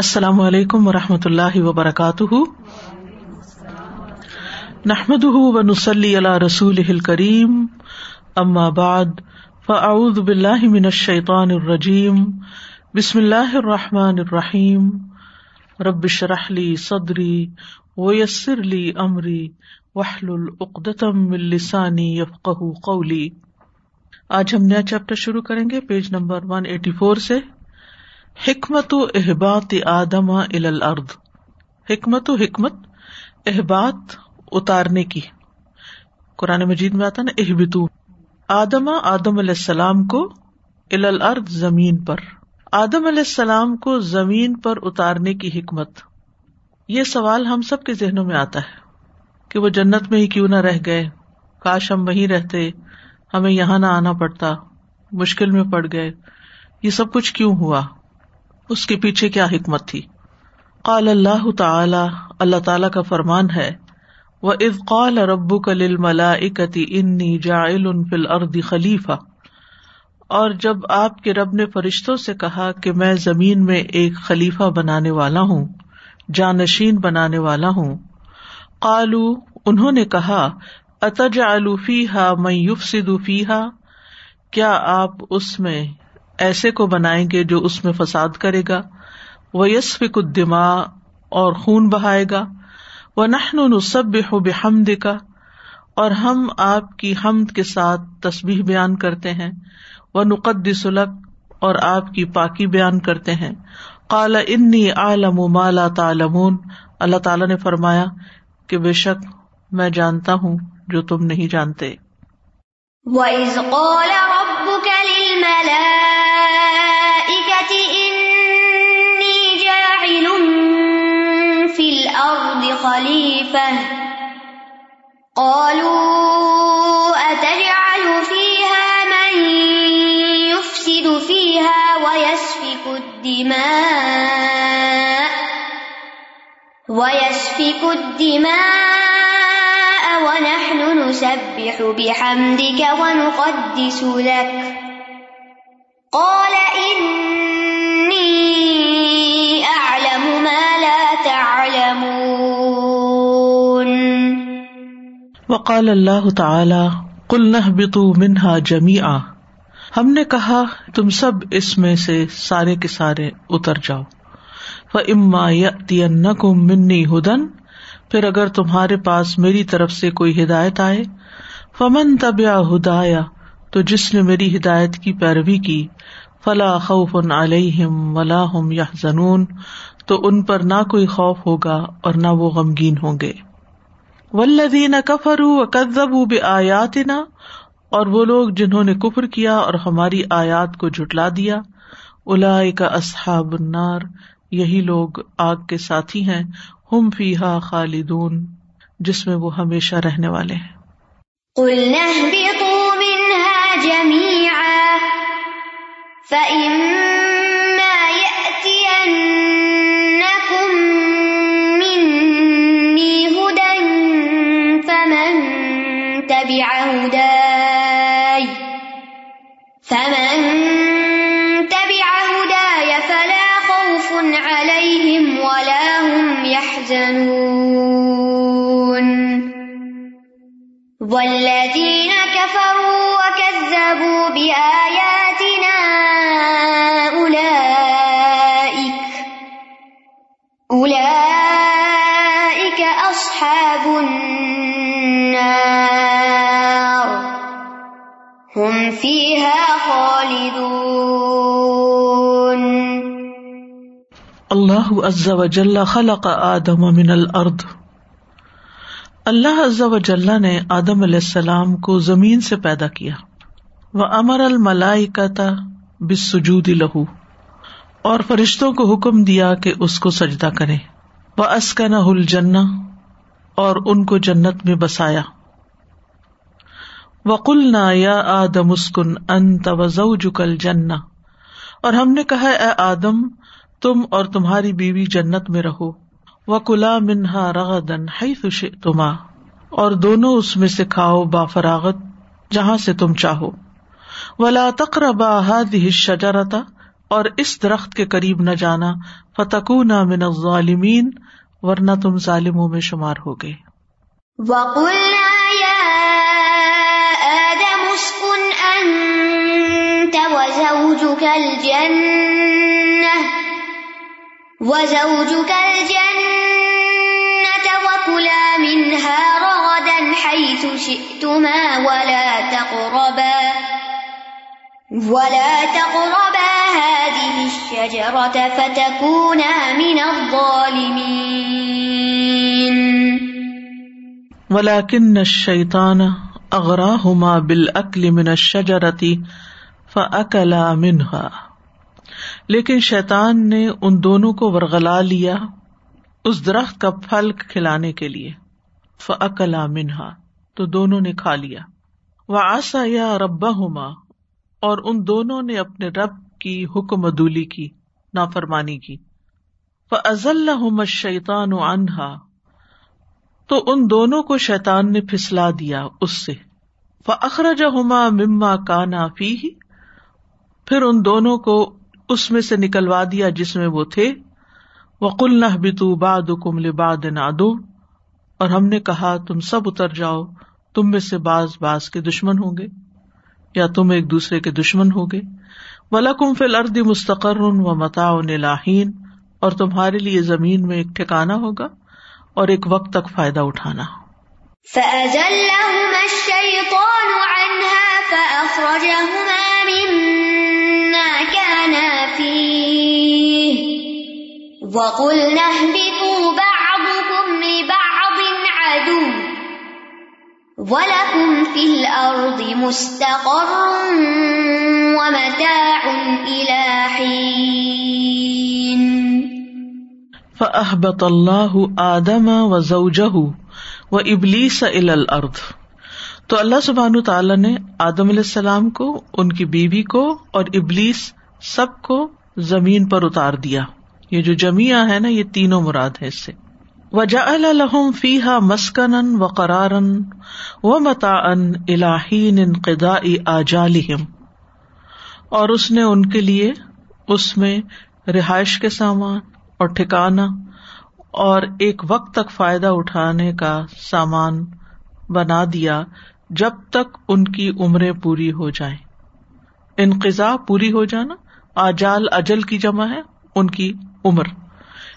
السلام علیکم و رحمۃ اللہ وبرکاتہ۔ نحمد ونسلی علی رسول کریم اما بعد، فاعوذ باللہ من الشیطان الرجیم، بسم اللہ الرحمٰن الرحیم۔ ربش رحلی صدری ویسر لی امری وحل العقدم السانی یفق قولی۔ آج ہم نیا چیپٹر شروع کریں گے، page number one eighty four سے۔ حکمت و احبات آدم الارض۔ حکمت و حکمت احبات اتارنے کی۔ قرآن مجید میں آتا نا، احبتو۔ آدم آدم علیہ السلام کو الارض زمین پر۔ آدم علیہ السلام کو زمین پر اتارنے کی حکمت۔ یہ سوال ہم سب کے ذہنوں میں آتا ہے کہ وہ جنت میں ہی کیوں نہ رہ گئے۔ کاش ہم وہیں رہتے، ہمیں یہاں نہ آنا پڑتا، مشکل میں پڑ گئے۔ یہ سب کچھ کیوں ہوا؟ اس کے پیچھے کیا حکمت تھی؟ قال اللہ تعالی اللہ تعالی کا فرمان ہے وہ از قال ربو کل ملا اکتی انی جائل فل ارد خلیفہ اور جب آپ کے رب نے فرشتوں سے کہا کہ میں زمین میں ایک خلیفہ بنانے والا ہوں، جانشین بنانے والا ہوں قالو انہوں نے کہا اتج آلوفی ہا میں یوف سدوفی ہا کیا آپ اس میں ایسے کو بنائیں گے جو اس میں فساد کرے گا۔ وہ یسف کدما اور خون بہائے گا۔ وہ نہن نصب بحمد کا اور ہم آپ کی حمد کے ساتھ تصبیح بیان کرتے ہیں۔ وہ نقد سلک اور آپ کی پاکی بیان کرتے ہیں۔ کالا انی عالم مالا تعلمون۔ اللہ تعالیٰ نے فرمایا کہ بے شک میں جانتا ہوں جو تم نہیں جانتے۔ وَإِذْ قَالَ رَبُّكَ لِلْمَلَائِكَةِ إِنِّي جَاعِلٌ فِي الْأَرْضِ خَلِيفَةً قَالُوا أَتَجْعَلُ فِيهَا مَن يُفْسِدُ فِيهَا وَيَسْفِكُ الدِّمَاءَ وَنَحْنُ نُسَبِّحُ بِحَمْدِكَ وَنُقَدِّسُ لَكَ. قَالَ إِنِّي أَعْلَمُ مَا لَا تَعْلَمُونَ. وقال اللہ تعالی کل نہ بتو منہا جمی ہم نے کہا، تم سب اس میں سے سارے کے سارے اتر جاؤ. وہ اما یا منی پھر اگر تمہارے پاس میری طرف سے کوئی ہدایت آئے، فمن تب یا ہدایا تو جس نے میری ہدایت کی پیروی کی فلاں خوف علیہم ولا ہم یا زنون تو ان پر نہ کوئی خوف ہوگا اور نہ وہ غمگین ہوں گے۔ ولدین کفر کدب آیات نا اور وہ لوگ جنہوں نے کفر کیا اور ہماری آیات کو جٹلا دیا الا اصحاب النار، یہی لوگ آگ کے ساتھی ہیں ہم فیحا خالدون جس میں وہ ہمیشہ رہنے والے ہیں۔ قُلْنَا والذين كفروا وكذبوا بآياتنا أولئك أولئك أصحاب النار. هم فيها خالدون. اللہ عز وجل خلق آدم من الارض اللہ عز وجل نے آدم علیہ السلام کو زمین سے پیدا کیا۔ وہ امر الملائکتا بسجود لہو اور فرشتوں کو حکم دیا کہ اس کو سجدہ کرے وہ اسکن الجنہ اور ان کو جنت میں بسایا۔ وقل نا یا آدم اسکن ان توجل جنا اور ہم نے کہا، اے آدم، تم اور تمہاری بیوی جنت میں رہو۔ و کلا منہا رغدن ہی تما اور دونوں اس میں سے کھاؤ با فراغت جہاں سے تم چاہو۔ ولا تقربا هذه الشجرة۔ اور اس درخت کے قریب نہ جانا۔ فتح نہ من الظالمین ورنہ تم ظالموں میں شمار ہو گئے وقلنا يا آدم اسكن أنت وزوجك الجنة۔ وزوجك الجنة حيث شئتما ولا تقربا ولا تقربا هذه الشجرة فتكونا من الظالمين. ولاکن الشیطان اغراہما بالعقل من الشجرتی فاکلا منہا لیکن شیطان نے ان دونوں کو ورغلا لیا اس درخت کا پھل کھلانے کے لیے۔ فاکلا منہا تو دونوں نے کھا لیا۔ وہ آسا یا ربا ہوما اور ان دونوں نے اپنے رب کی حکم عدولی کی، نافرمانی کی۔ فضل الشیطان عنہا تو ان دونوں کو شیطان نے پھسلا دیا اس سے۔ فخرج ہوما مما کانا فی پھر ان دونوں کو اس میں سے نکلوا دیا جس میں وہ تھے۔ وقل نہ بتو باد کم لباد نادو اور ہم نے کہا، تم سب اتر جاؤ، تم میں سے باز باز کے دشمن ہوں گے، یا تم ایک دوسرے کے دشمن ہوگے ولاکم فل ارد مستقر و متا لاہین اور تمہارے لیے زمین میں ایک ٹھکانا ہوگا اور ایک وقت تک فائدہ اٹھانا۔ فأزلهما الشيطان عنها فأخرجهما مما كانا فيه وقلنا ولكم في الأرض مستقر ومتاع إلى حين. فأهبط الله آدم وزوجه وإبليس إلى الأرض. تو اللہ سبحان تعالیٰ نے آدم علیہ السلام کو، ان کی بیوی کو اور ابلیس سب کو زمین پر اتار دیا۔ یہ جو جمیا ہے نا، یہ تینوں مراد ہے اس سے۔ وجا الحم فی ہا مسکن و قرارن و متا ان الہین انقدا آجالہم اور اس نے ان کے لیے اس میں رہائش کے سامان اور ٹھکانا اور ایک وقت تک فائدہ اٹھانے کا سامان بنا دیا جب تک ان کی عمریں پوری ہو جائیں۔ انقضا پوری ہو جانا، آجال، اجل کی جمع ہے، ان کی عمر۔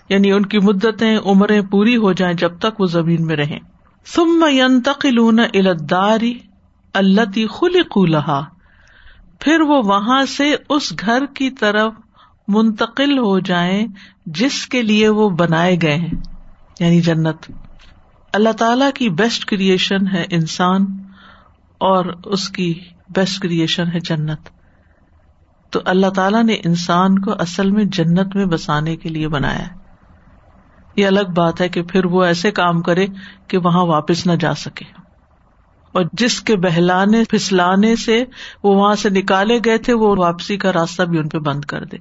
یعنی ان کی مدتیں، عمریں پوری ہو جائیں جب تک وہ زمین میں رہیں۔ ثم ينتقلون الى الدار التي خلقوا لها۔ پھر وہ وہاں سے اس گھر کی طرف منتقل ہو جائیں جس کے لیے وہ بنائے گئے ہیں یعنی جنت۔ اللہ تعالی کی بیسٹ کریشن ہے انسان اور اس کی بیسٹ کریشن ہے جنت۔ تو اللہ تعالیٰ نے انسان کو اصل میں جنت میں بسانے کے لیے بنایا۔ یہ الگ بات ہے کہ پھر وہ ایسے کام کرے کہ وہاں واپس نہ جا سکے۔ اور جس کے بہلانے، پھسلانے سے وہ وہاں سے نکالے گئے تھے، وہ واپسی کا راستہ بھی ان پہ بند کر دے۔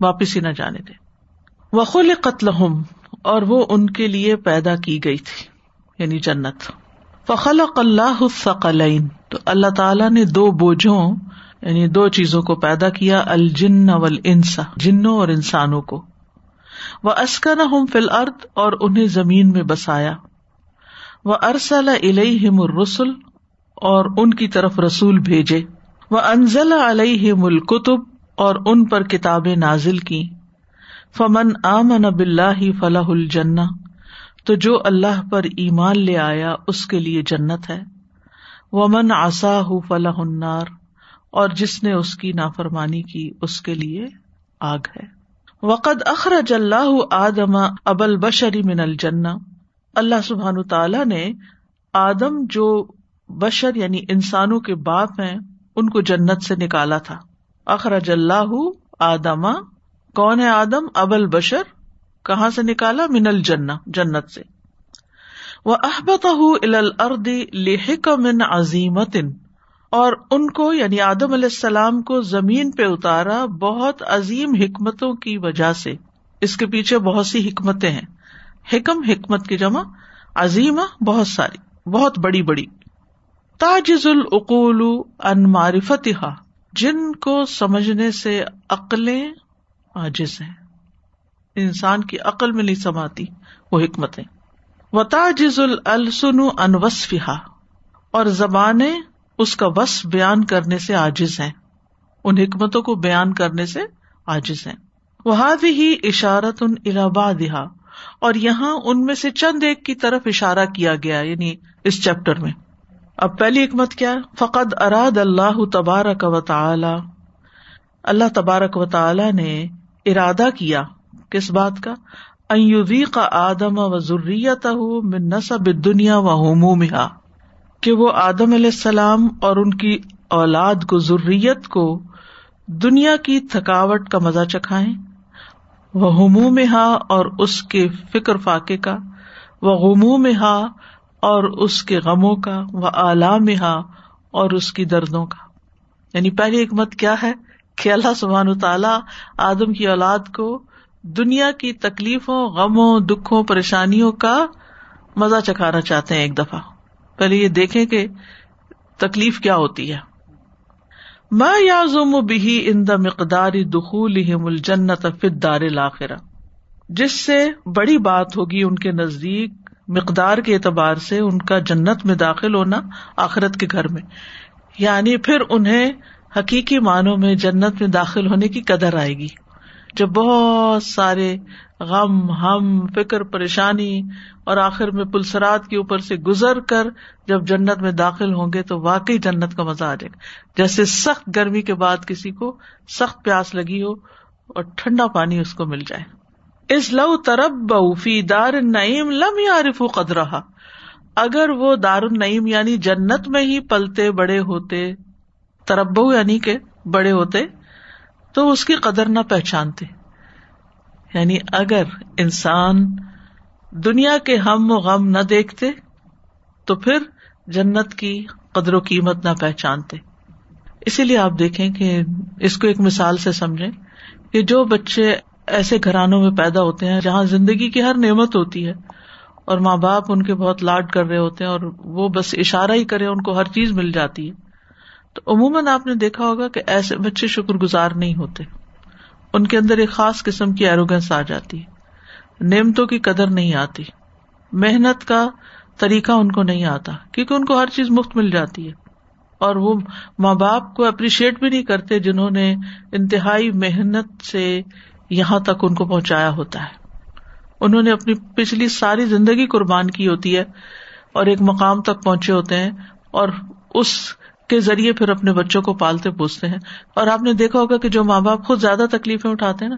واپس ہی نہ جانے دے۔ وقل قتل اور وہ ان کے لیے پیدا کی گئی تھی یعنی جنت۔ فخل اللہ ثقلین تو اللہ تعالیٰ نے دو بوجھوں یعنی دو چیزوں کو پیدا کیا، الجن ول انسا جنوں اور انسانوں کو۔ وہ اسکن ہم فل ارد اور انہیں زمین میں بسایا۔ وہ ارسل الم الرسل اور ان کی طرف رسول بھیجے۔ وہ انزل علیہ الکتب اور ان پر کتابیں نازل کی فمن آمن بلّہ فلاح الجن تو جو اللہ پر ایمان لے آیا، اس کے لیے جنت ہے۔ ومن آسا فلاح النار اور جس نے اس کی نافرمانی کی، اس کے لیے آگ ہے۔ وقد اخرج اللہ آدم ابل بشری من الجنہ۔ اللہ سبحان تعالی نے آدم جو بشر یعنی انسانوں کے باپ ہیں، ان کو جنت سے نکالا تھا۔ اخرج اللہ آدما کون ہے آدم؟ ابل بشر کہاں سے نکالا؟ من الجنہ، جنت سے۔ وہ احبت الارض لحکم عظیمت اور ان کو یعنی آدم علیہ السلام کو زمین پہ اتارا بہت عظیم حکمتوں کی وجہ سے۔ اس کے پیچھے بہت سی حکمتیں ہیں۔ حکم، حکمت کی جمع، عظیم، بہت ساری، بہت بڑی بڑی۔ تاجز العقول ان معرفت جن کو سمجھنے سے عقلیں عاجز ہیں۔ انسان کی عقل میں نہیں سماتی وہ حکمتیں۔ وتا جز السن انوسفا اور زبانیں اس کا وس بیان کرنے سے عاجز ہیں۔ ان حکمتوں کو بیان کرنے سے عاجز ہیں۔ وہ ہی اشارت ان الہبا اور یہاں ان میں سے چند ایک کی طرف اشارہ کیا گیا یعنی اس چیپٹر میں۔ اب پہلی حکمت کیا فقد اراد اللہ تبارک و تعالی اللہ تبارک و تعالی نے ارادہ کیا، کس بات کا؟ ایوزی کا آدم و ضروریت من نصب دنیا و ہومو کہ وہ آدم علیہ السلام اور ان کی اولاد کو ضروریت کو دنیا کی تھکاوٹ کا مزہ چکھائے وہ ہمو میں ہا اور اس کے فکر فاقے کا۔ وہ غمو میں ہا اور اس کے غموں کا۔ وہ اعلی میں ہا اور اس کی دردوں کا۔ یعنی پہلی حکمت کیا ہے؟ کہ اللہ سبحان تعالیٰ آدم کی اولاد کو دنیا کی تکلیفوں، غموں، دکھوں، پریشانیوں کا مزہ چکھانا چاہتے ہیں ایک دفعہ۔ پہلے یہ دیکھیں کہ تکلیف کیا ہوتی ہے۔ میں یا زم بھی ان دا مقداری دخول الجنت دار لاخرا جس سے بڑی بات ہوگی ان کے نزدیک مقدار کے اعتبار سے ان کا جنت میں داخل ہونا آخرت کے گھر میں۔ یعنی پھر انہیں حقیقی معنوں میں جنت میں داخل ہونے کی قدر آئے گی۔ جب بہت سارے غم، ہم، فکر، پریشانی اور آخر میں پلسرات کے اوپر سے گزر کر جب جنت میں داخل ہوں گے تو واقعی جنت کا مزہ آ جائے گا۔ جیسے سخت گرمی کے بعد کسی کو سخت پیاس لگی ہو اور ٹھنڈا پانی اس کو مل جائے۔ اس لو ترب فی دار نعیم لم یارف قدرہ اگر وہ دار النعیم یعنی جنت میں ہی پلتے بڑے ہوتے تربو یعنی کہ بڑے ہوتے، تو اس کی قدر نہ پہچانتے۔ یعنی اگر انسان دنیا کے ہم و غم نہ دیکھتے، تو پھر جنت کی قدر و قیمت نہ پہچانتے۔ اسی لیے آپ دیکھیں کہ اس کو ایک مثال سے سمجھیں کہ جو بچے ایسے گھرانوں میں پیدا ہوتے ہیں جہاں زندگی کی ہر نعمت ہوتی ہے اور ماں باپ ان کے بہت لاڈ کر رہے ہوتے ہیں اور وہ بس اشارہ ہی کرے ان کو ہر چیز مل جاتی ہے۔ تو عموماً آپ نے دیکھا ہوگا کہ ایسے بچے شکر گزار نہیں ہوتے۔ ان کے اندر ایک خاص قسم کی ایروگینس آ جاتی ہے۔ نعمتوں کی قدر نہیں آتی۔ محنت کا طریقہ ان کو نہیں آتا، کیونکہ ان کو ہر چیز مفت مل جاتی ہے۔ اور وہ ماں باپ کو اپریشیٹ بھی نہیں کرتے جنہوں نے انتہائی محنت سے یہاں تک ان کو پہنچایا ہوتا ہے۔ انہوں نے اپنی پچھلی ساری زندگی قربان کی ہوتی ہے اور ایک مقام تک پہنچے ہوتے ہیں اور اس کے ذریعے پھر اپنے بچوں کو پالتے پوستے ہیں۔ اور آپ نے دیکھا ہوگا کہ جو ماں باپ خود زیادہ تکلیفیں اٹھاتے ہیں نا،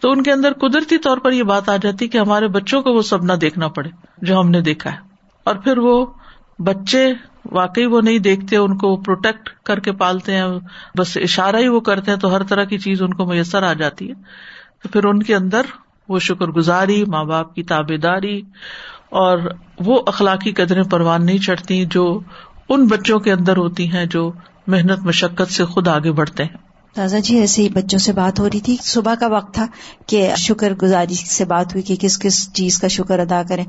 تو ان کے اندر قدرتی طور پر یہ بات آ جاتی کہ ہمارے بچوں کو وہ سب نہ دیکھنا پڑے، جو ہم نے دیکھا ہے۔ اور پھر وہ بچے واقعی وہ نہیں دیکھتے، ان کو پروٹیکٹ کر کے پالتے ہیں، بس اشارہ ہی وہ کرتے ہیں تو ہر طرح کی چیز ان کو میسر آ جاتی ہے۔ تو پھر ان کے اندر وہ شکر گزاری، ماں باپ کی تابے داری اور وہ اخلاقی قدریں پروان نہیں چڑھتی جو ان بچوں کے اندر ہوتی ہیں جو محنت مشقت سے خود آگے بڑھتے ہیں۔ تازہ جی ایسے ہی بچوں سے بات ہو رہی تھی۔ صبح کا وقت تھا کہ شکر گزاری سے بات ہوئی کہ کس کس چیز کا شکر ادا کریں۔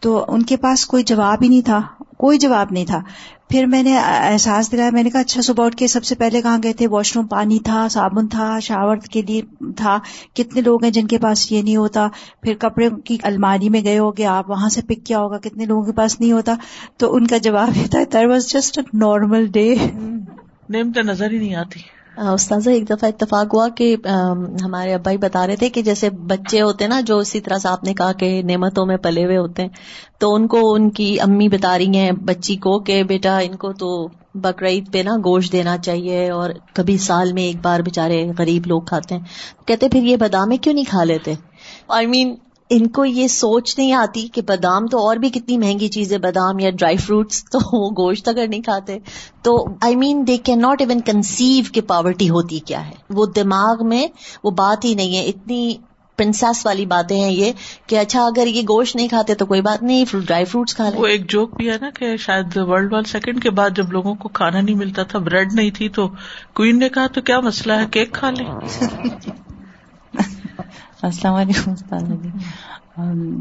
تو ان کے پاس کوئی جواب ہی نہیں تھا۔ کوئی جواب نہیں تھا۔ پھر میں نے احساس دلایا، میں نے کہا اچھا صبح اٹھ کے سب سے پہلے کہاں گئے تھے؟ واش روم پانی تھا، صابن تھا، شاور کے لیے تھا۔ کتنے لوگ ہیں جن کے پاس یہ نہیں ہوتا؟ پھر کپڑے کی الماری میں گئے ہوگے، آپ وہاں سے پک کیا ہوگا؟ کتنے لوگوں کے پاس نہیں ہوتا؟ تو ان کا جواب یہ تھا there was just a normal day name تو نظر ہی نہیں آتی۔ استاذہ، ایک دفعہ اتفاق ہوا کہ ہمارے ابائی بتا رہے تھے کہ جیسے بچے ہوتے نا، جو اسی طرح سے آپ نے کہا کہ نعمتوں میں پلے ہوئے ہوتے ہیں، تو ان کو ان کی امی بتا رہی ہیں بچی کو کہ بیٹا، ان کو تو بقرعید پہ نا گوشت دینا چاہیے اور کبھی سال میں ایک بار بےچارے غریب لوگ کھاتے ہیں۔ کہتے پھر یہ بادامے کیوں نہیں کھا لیتے؟ آئی مین ان کو یہ سوچ نہیں آتی کہ بادام تو اور بھی کتنی مہنگی چیز ہے بادام یا ڈرائی فروٹس تو وہ گوشت اگر نہیں کھاتے۔ تو I mean they can not even conceive کہ پاورٹی ہوتی کیا ہے۔ وہ دماغ میں وہ بات ہی نہیں ہے۔ اتنی پرنسس والی باتیں ہیں یہ کہ اچھا اگر یہ گوشت نہیں کھاتے تو کوئی بات نہیں ڈرائی فروٹس کھا لیں۔ وہ ایک جوک بھی ہے نا کہ شاید ورلڈ وار سیکنڈ کے بعد جب لوگوں کو کھانا نہیں ملتا تھا بریڈ نہیں تھی تو کوئن نے کہا تو کیا مسئلہ ہے؟ کیک کھا لیں۔ السلام علیکم، استاد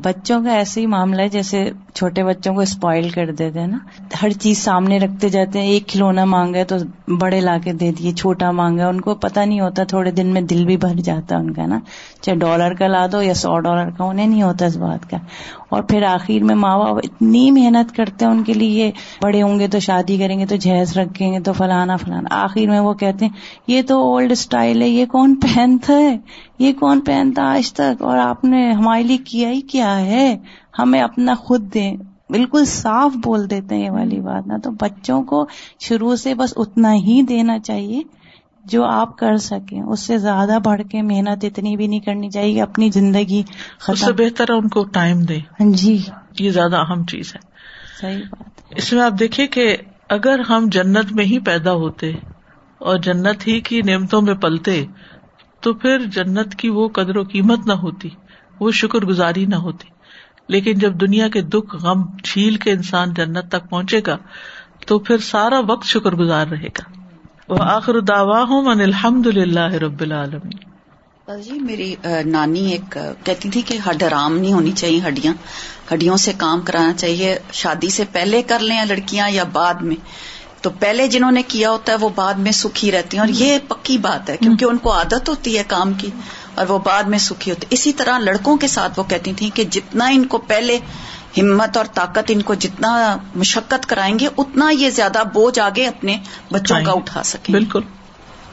بچوں کا ایسے ہی معاملہ ہے جیسے چھوٹے بچوں کو اسپوائل کر دیتے ہیں نا۔ ہر چیز سامنے رکھتے جاتے ہیں، ایک کھلونا مانگا ہے تو بڑے لا کے دے دیے، چھوٹا مانگا ان کو پتا نہیں ہوتا، تھوڑے دن میں دل بھی بھر جاتا ہے ان کا نا۔ چاہے ڈالر کا لا دو یا سو ڈالر کا، انہیں نہیں ہوتا اس بات کا۔ اور پھر آخر میں ماں باپ اتنی محنت کرتے ہیں ان کے لیے، بڑے ہوں گے تو شادی کریں گے تو جہیز رکھیں گے تو فلانا فلانا۔ آخر میں وہ کہتے ہیں، یہ تو اولڈ اسٹائل ہے، یہ کون پہنتا ہے؟ یہ کون پہنتا آج تک اور آپ نے ہمارے لیے کیا ہی کیا ہے؟ ہمیں اپنا خود دیں۔ بالکل صاف بول دیتے ہیں یہ والی بات نا۔ تو بچوں کو شروع سے بس اتنا ہی دینا چاہیے جو آپ کر سکیں۔ اس سے زیادہ بڑھ کے محنت اتنی بھی نہیں کرنی چاہیے اپنی زندگی اس سے بہتر ہے ان کو ٹائم دے ہاں جی۔ یہ زیادہ اہم چیز ہے۔ صحیح بات۔ اس میں آپ دیکھیے کہ اگر ہم جنت میں ہی پیدا ہوتے اور جنت ہی کی نعمتوں میں پلتے تو پھر جنت کی وہ قدر و قیمت نہ ہوتی، وہ شکر گزاری نہ ہوتی۔ لیکن جب دنیا کے دکھ، غم چھیل کے انسان جنت تک پہنچے گا، تو پھر سارا وقت شکر گزار رہے گا۔ وہ آخر داوا ہوں الحمد للہ رب العالمین۔ جی میری نانی ایک کہتی تھی کہ ہڈ آرام نہیں ہونی چاہیے ہڈیاں۔ ہڈیوں سے کام کرانا چاہیے، شادی سے پہلے کر لیں لڑکیاں یا بعد میں۔ تو پہلے جنہوں نے کیا ہوتا ہے وہ بعد میں سکھی رہتی ہیں۔ اور یہ پکی بات ہے کیونکہ ان کو عادت ہوتی ہے کام کی اور وہ بعد میں سکھی ہوتی اسی طرح لڑکوں کے ساتھ وہ کہتی تھیں کہ جتنا ان کو پہلے ہمت اور طاقت ان کو جتنا مشقت کرائیں گے اتنا یہ زیادہ بوجھ آگے اپنے بچوں کا اٹھا سکیں بالکل۔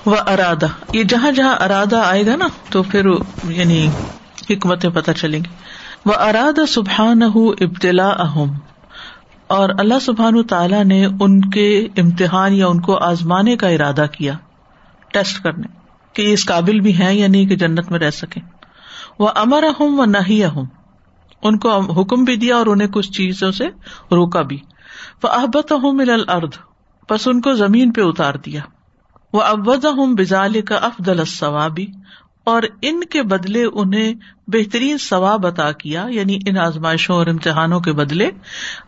وہ ارادہ۔ یہ جہاں جہاں ارادہ آئے گا نا تو پھر یعنی حکمتیں پتہ چلیں گی۔ وہ ارادہ سبحان ابتلا اہم اور اللہ سبحان تعالیٰ نے ان کے امتحان یا ان کو آزمانے کا ارادہ کیا ٹیسٹ کرنے کہ یہ اس قابل بھی ہیں یا نہیں کہ جنت میں رہ سکیں۔ وہ امر اہم و نہ اہم ان کو حکم بھی دیا اور انہیں کچھ چیزوں سے روکا بھی۔ وہ احبت ہوں مل ارد بس ان کو زمین پہ اتار دیا۔ وہ ابز ہوں بزال کا افدل ثوابی اور ان کے بدلے انہیں بہترین ثواب عطا کیا یعنی ان آزمائشوں اور امتحانوں کے بدلے۔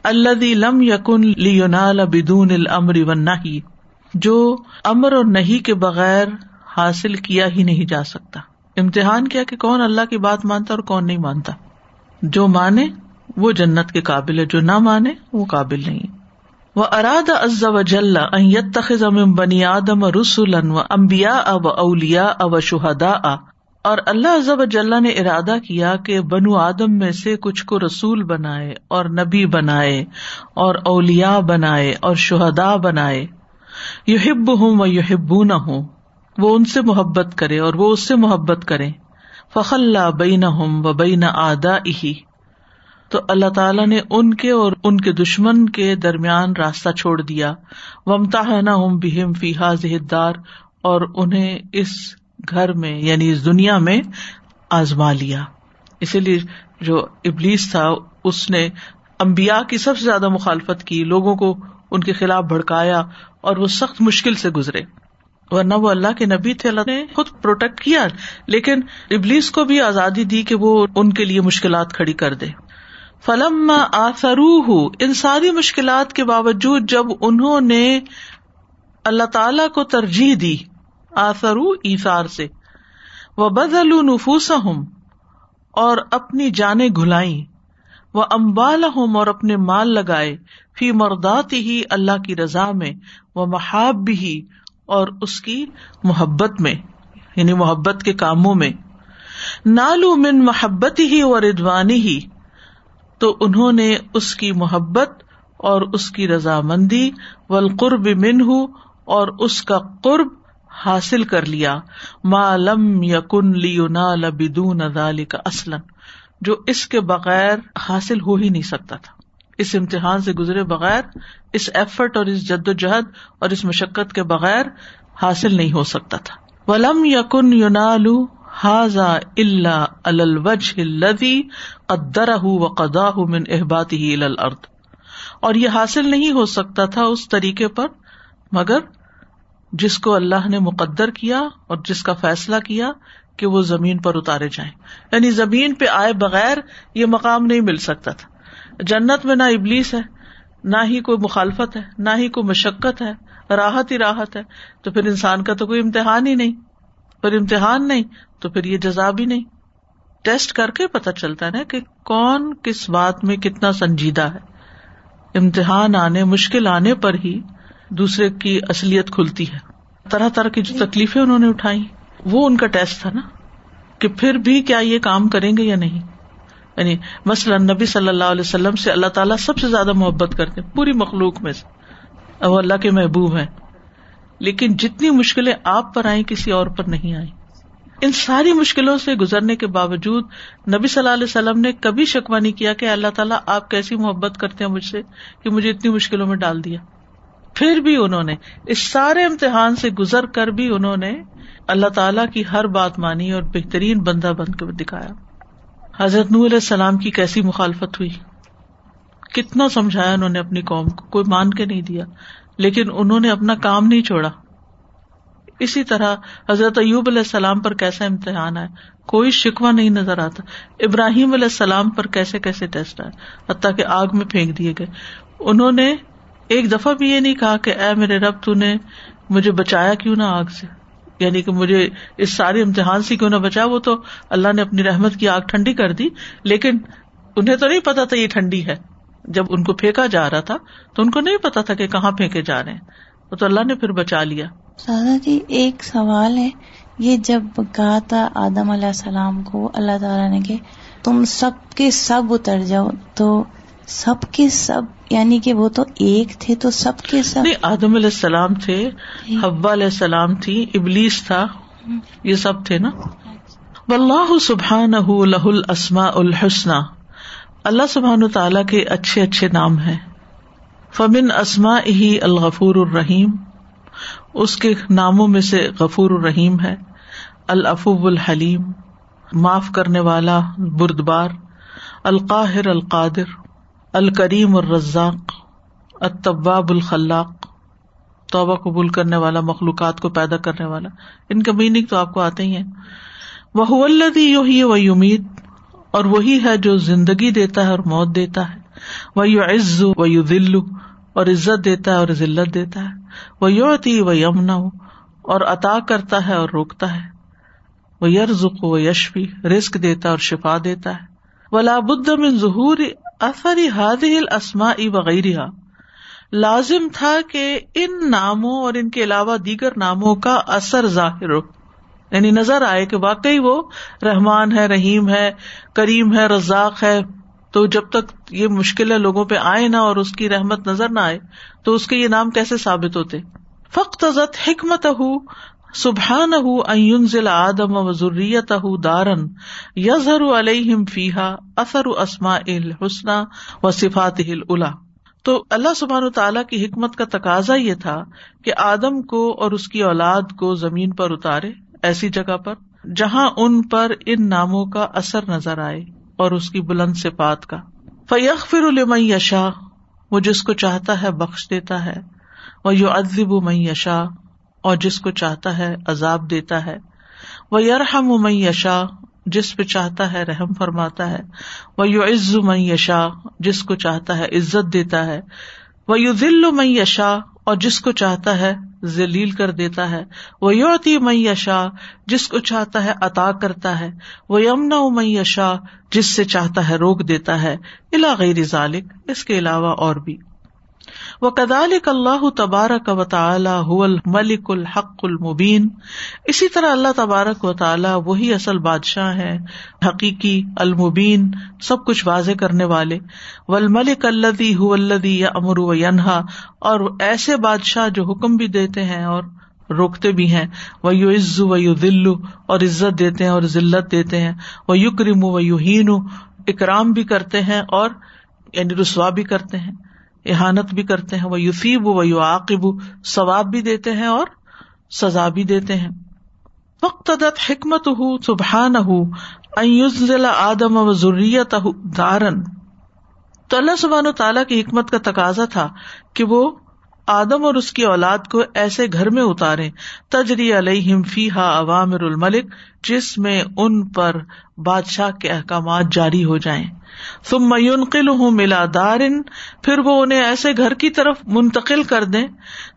اللہ لم یقن لیونال بدون الامر ہی جو امر اور نہیں کے بغیر حاصل کیا ہی نہیں جا سکتا۔ امتحان کیا کہ کون اللہ کی بات مانتا اور کون نہیں مانتا۔ جو مانے وہ جنت کے قابل ہے، جو نہ مانے وہ قابل نہیں وہ اراد از و جل تخذ ام بنی آدم رسول امبیا اب اولیا اب شہدا اور اللہ ازب جل نے ارادہ کیا کہ بنو آدم میں سے کچھ کو رسول بنائے اور نبی بنائے اور اولیا بنائے اور شہدا بنائے۔ یو ہب ہوں و یو ہبو نہ ہوں وہ ان سے محبت کرے اور وہ اس سے محبت کرے۔ فخلا بین ہم و بین آدا ہی تو اللہ تعالیٰ نے ان کے اور ان کے دشمن کے درمیان راستہ چھوڑ دیا۔ ومتا نہ ہم بہم فی حاض دار اور انہیں اس گھر میں یعنی اس دنیا میں آزما لیا۔ اسی لیے جو ابلیس تھا، اس نے امبیا کی سب سے زیادہ مخالفت کی، لوگوں کو ان کے خلاف بھڑکایا اور وہ سخت مشکل سے گزرے۔ ورنہ وہ اللہ کے نبی تھے، اللہ نے خود پروٹیکٹ کیا، لیکن ابلیس کو بھی آزادی دی کہ وہ ان کے لیے مشکلات کھڑی کر دے۔ فلم آسرو ان ساری مشکلات کے باوجود جب انہوں نے اللہ تعالی کو ترجیح دی آسرو ایسار سے۔ وہ بدل نفوس ہوں اور اپنی جانیں گھلائی وہ امبال ہوں اور اپنے مال لگائے۔ فی مردات ہی اللہ کی رضا میں۔ وہ محاب بھی اور اس کی محبت میں۔ یعنی محبت کے کاموں میں۔ نالو من محبت ہی اور ادوانی ہی تو انہوں نے اس کی محبت اور اس کی رضامندی۔ و القرب من ہوں اور اس کا قرب حاصل کر لیا۔ لم یقن لینا لبدون کا اسلم جو اس کے بغیر حاصل ہو ہی نہیں سکتا تھا۔ اس امتحان سے گزرے بغیر، اس ایفرٹ اور اس جد و جہد اور اس مشقت کے بغیر حاصل نہیں ہو سکتا تھا۔ ولم یقن یونالو حاضا اللہ الوج الدی قدر و قدا من احبات ہی الارض۔ اور یہ حاصل نہیں ہو سکتا تھا اس طریقے پر، مگر جس کو اللہ نے مقدر کیا اور جس کا فیصلہ کیا کہ وہ زمین پر اتارے جائیں۔ یعنی زمین پہ آئے بغیر یہ مقام نہیں مل سکتا تھا۔ جنت میں نہ ابلیس ہے، نہ ہی کوئی مخالفت ہے، نہ ہی کوئی مشقت ہے، راحت ہی راحت ہے۔ تو پھر انسان کا تو کوئی امتحان ہی نہیں۔ پھر امتحان نہیں تو پھر یہ جزا بھی نہیں۔ ٹیسٹ کر کے پتا چلتا ہے نا کہ کون کس بات میں کتنا سنجیدہ ہے۔ امتحان آنے، مشکل آنے پر ہی دوسرے کی اصلیت کھلتی ہے۔ طرح طرح کی جو تکلیفیں انہوں نے اٹھائی، وہ ان کا ٹیسٹ تھا نا کہ پھر بھی کیا یہ کام کریں گے یا نہیں۔ یعنی مثلاً نبی صلی اللہ علیہ وسلم سے اللہ تعالیٰ سب سے زیادہ محبت کرتے پوری مخلوق میں سے۔ وہ اللہ کے محبوب ہیں۔ لیکن جتنی مشکلیں آپ پر آئیں، کسی اور پر نہیں آئی ان ساری مشکلوں سے گزرنے کے باوجود نبی صلی اللہ علیہ وسلم نے کبھی شکوا نہیں کیا کہ اللہ تعالیٰ آپ کیسی محبت کرتے ہیں مجھ سے کہ مجھے اتنی مشکلوں میں ڈال دیا۔ پھر بھی انہوں نے، اس سارے امتحان سے گزر کر بھی انہوں نے اللہ تعالیٰ کی ہر بات مانی اور بہترین بندہ بن کے دکھایا۔ حضرت نور علیہ السلام کی کیسی مخالفت ہوئی؟ کتنا سمجھایا انہوں نے اپنی قوم کو؟ کوئی مان کے نہیں دیا، لیکن انہوں نے اپنا کام نہیں چھوڑا۔ اسی طرح حضرت ایوب علیہ السلام پر کیسا امتحان ہے کوئی شکوا نہیں نظر آتا۔ ابراہیم علیہ السلام پر کیسے کیسے ٹیسٹ آئے؟ حتیٰ کہ آگ میں پھینک دیے گئے۔ انہوں نے ایک دفعہ بھی یہ نہیں کہا کہ اے میرے رب تو نے مجھے بچایا کیوں نہ آگ سے؟ یعنی کہ مجھے اس سارے امتحان سے کیوں نہ بچا وہ تو اللہ نے اپنی رحمت کی آگ ٹھنڈی کر دی، لیکن انہیں تو نہیں پتا تھا یہ ٹھنڈی ہے۔ جب ان کو پھینکا جا رہا تھا تو ان کو نہیں پتا تھا کہ کہاں پھینکے جا رہے ہیں۔ وہ تو اللہ نے پھر بچا لیا۔ سادہ جی ایک سوال ہے۔ یہ جب کہا تھا آدم علیہ السلام کو، اللہ تعالیٰ نے کہ تم سب کے سب اتر جاؤ، تو سب کے سب یعنی کہ وہ تو ایک تھے تو سب کے سب۔ آدم علیہ السلام تھے حبا علیہ السلام تھی ابلیس تھا یہ سب تھے نا۔ واللہ سبحان لہ الاسماء الحسنہ۔ اللہ سبحان تعالیٰ کے اچھے اچھے نام ہیں۔ فمن اسما ہی الغفور الرحیم۔ اس کے ناموں میں سے غفور الرحیم ہے۔ الافوب الحلیم۔ معاف کرنے والا بردبار۔ القاہر القادر۔ الکریم الرزاق الطباب الخلاق، توبہ قبول کرنے والا، مخلوقات کو پیدا کرنے والا۔ ان کا میننگ تو آپ کو آتے ہی ہیں۔ وہ الدی یو ہی و امید اور وہی ہے جو زندگی دیتا ہے اور موت دیتا ہے۔ وہ یو عز و یو دلو اور عزت دیتا ہے اور ذلت دیتا ہے۔ وہ یوتی و یمنا اور عطا کرتا ہے اور روکتا ہے۔ وہ یرزق و یشفی رسک دیتا اور شفا دیتا ہے۔ ولا من ظہور اثر اسما وغیرہ لازم تھا کہ ان ناموں اور ان کے علاوہ دیگر ناموں کا اثر ظاہر ہو. یعنی نظر آئے کہ واقعی وہ رحمان ہے، رحیم ہے، کریم ہے، رزاق ہے. تو جب تک یہ مشکلیں لوگوں پہ آئے نہ اور اس کی رحمت نظر نہ آئے، تو اس کے یہ نام کیسے ثابت ہوتے؟ فخت حکمت سبحان ضلع آدم و ضروریت دارن یزر علیہم فیحا اثر اسما الحسن و صفات الا تو اللہ سبحان تعالیٰ کی حکمت کا تقاضا یہ تھا کہ آدم کو اور اس کی اولاد کو زمین پر اتارے ایسی جگہ پر جہاں ان پر ان ناموں کا اثر نظر آئے اور اس کی بلند صفات کا۔ فیق فر الم یشا وہ جس کو چاہتا ہے بخش دیتا ہے۔ وہ یو ادب یشا اور جس کو چاہتا ہے عذاب دیتا ہے۔ وہ یرحم من یشا جس پہ چاہتا ہے رحم فرماتا ہے۔ وہ یو عز من یشا جس کو چاہتا ہے عزت دیتا ہے۔ وہ یو ذل من یشا اور جس کو چاہتا ہے ذلیل کر دیتا ہے۔ وہ یوتی من یشا جس کو چاہتا ہے عطا کرتا ہے۔ وہ یمنا من یشا جس سے چاہتا ہے روک دیتا ہے۔ الا غیر ذالک اس کے علاوہ اور بھی۔ وہ کدال اللہ تبارک و تعالی ملک الحق المبین۔ اسی طرح اللہ تبارک و تعالیٰ وہی اصل بادشاہ ہے حقیقی، المبین، سب کچھ واضح کرنے والے۔ ول ملک الدی الدی یا امر و ینہا۔ اور ایسے بادشاہ جو حکم بھی دیتے ہیں اور روکتے بھی ہیں۔ وہ یو عزو و یو دلو اور عزت دیتے ہیں اور ذلت دیتے ہیں۔ وہ یو کریم و یو ہین اکرام بھی کرتے ہیں اور یعنی رسوا بھی کرتے ہیں۔ احانت بھی کرتے ہیں وہ یوسیب و یو عاقب ثواب بھی دیتے ہیں اور سزا بھی دیتے ہیں۔ وقت حکمت ہُ سبحان ہُ آدم و ضروریت دارن تو اللہ سبحان و تعالیٰ کی حکمت کا تقاضا تھا کہ وہ آدم اور اس کی اولاد کو ایسے گھر میں اتارے تجری علیہ فی ہا عوامر الملک، جس میں ان پر بادشاہ کے احکامات جاری ہو جائیں۔ تم میونقل ہوں ملا دارن، پھر وہ انہیں ایسے گھر کی طرف منتقل کر دیں۔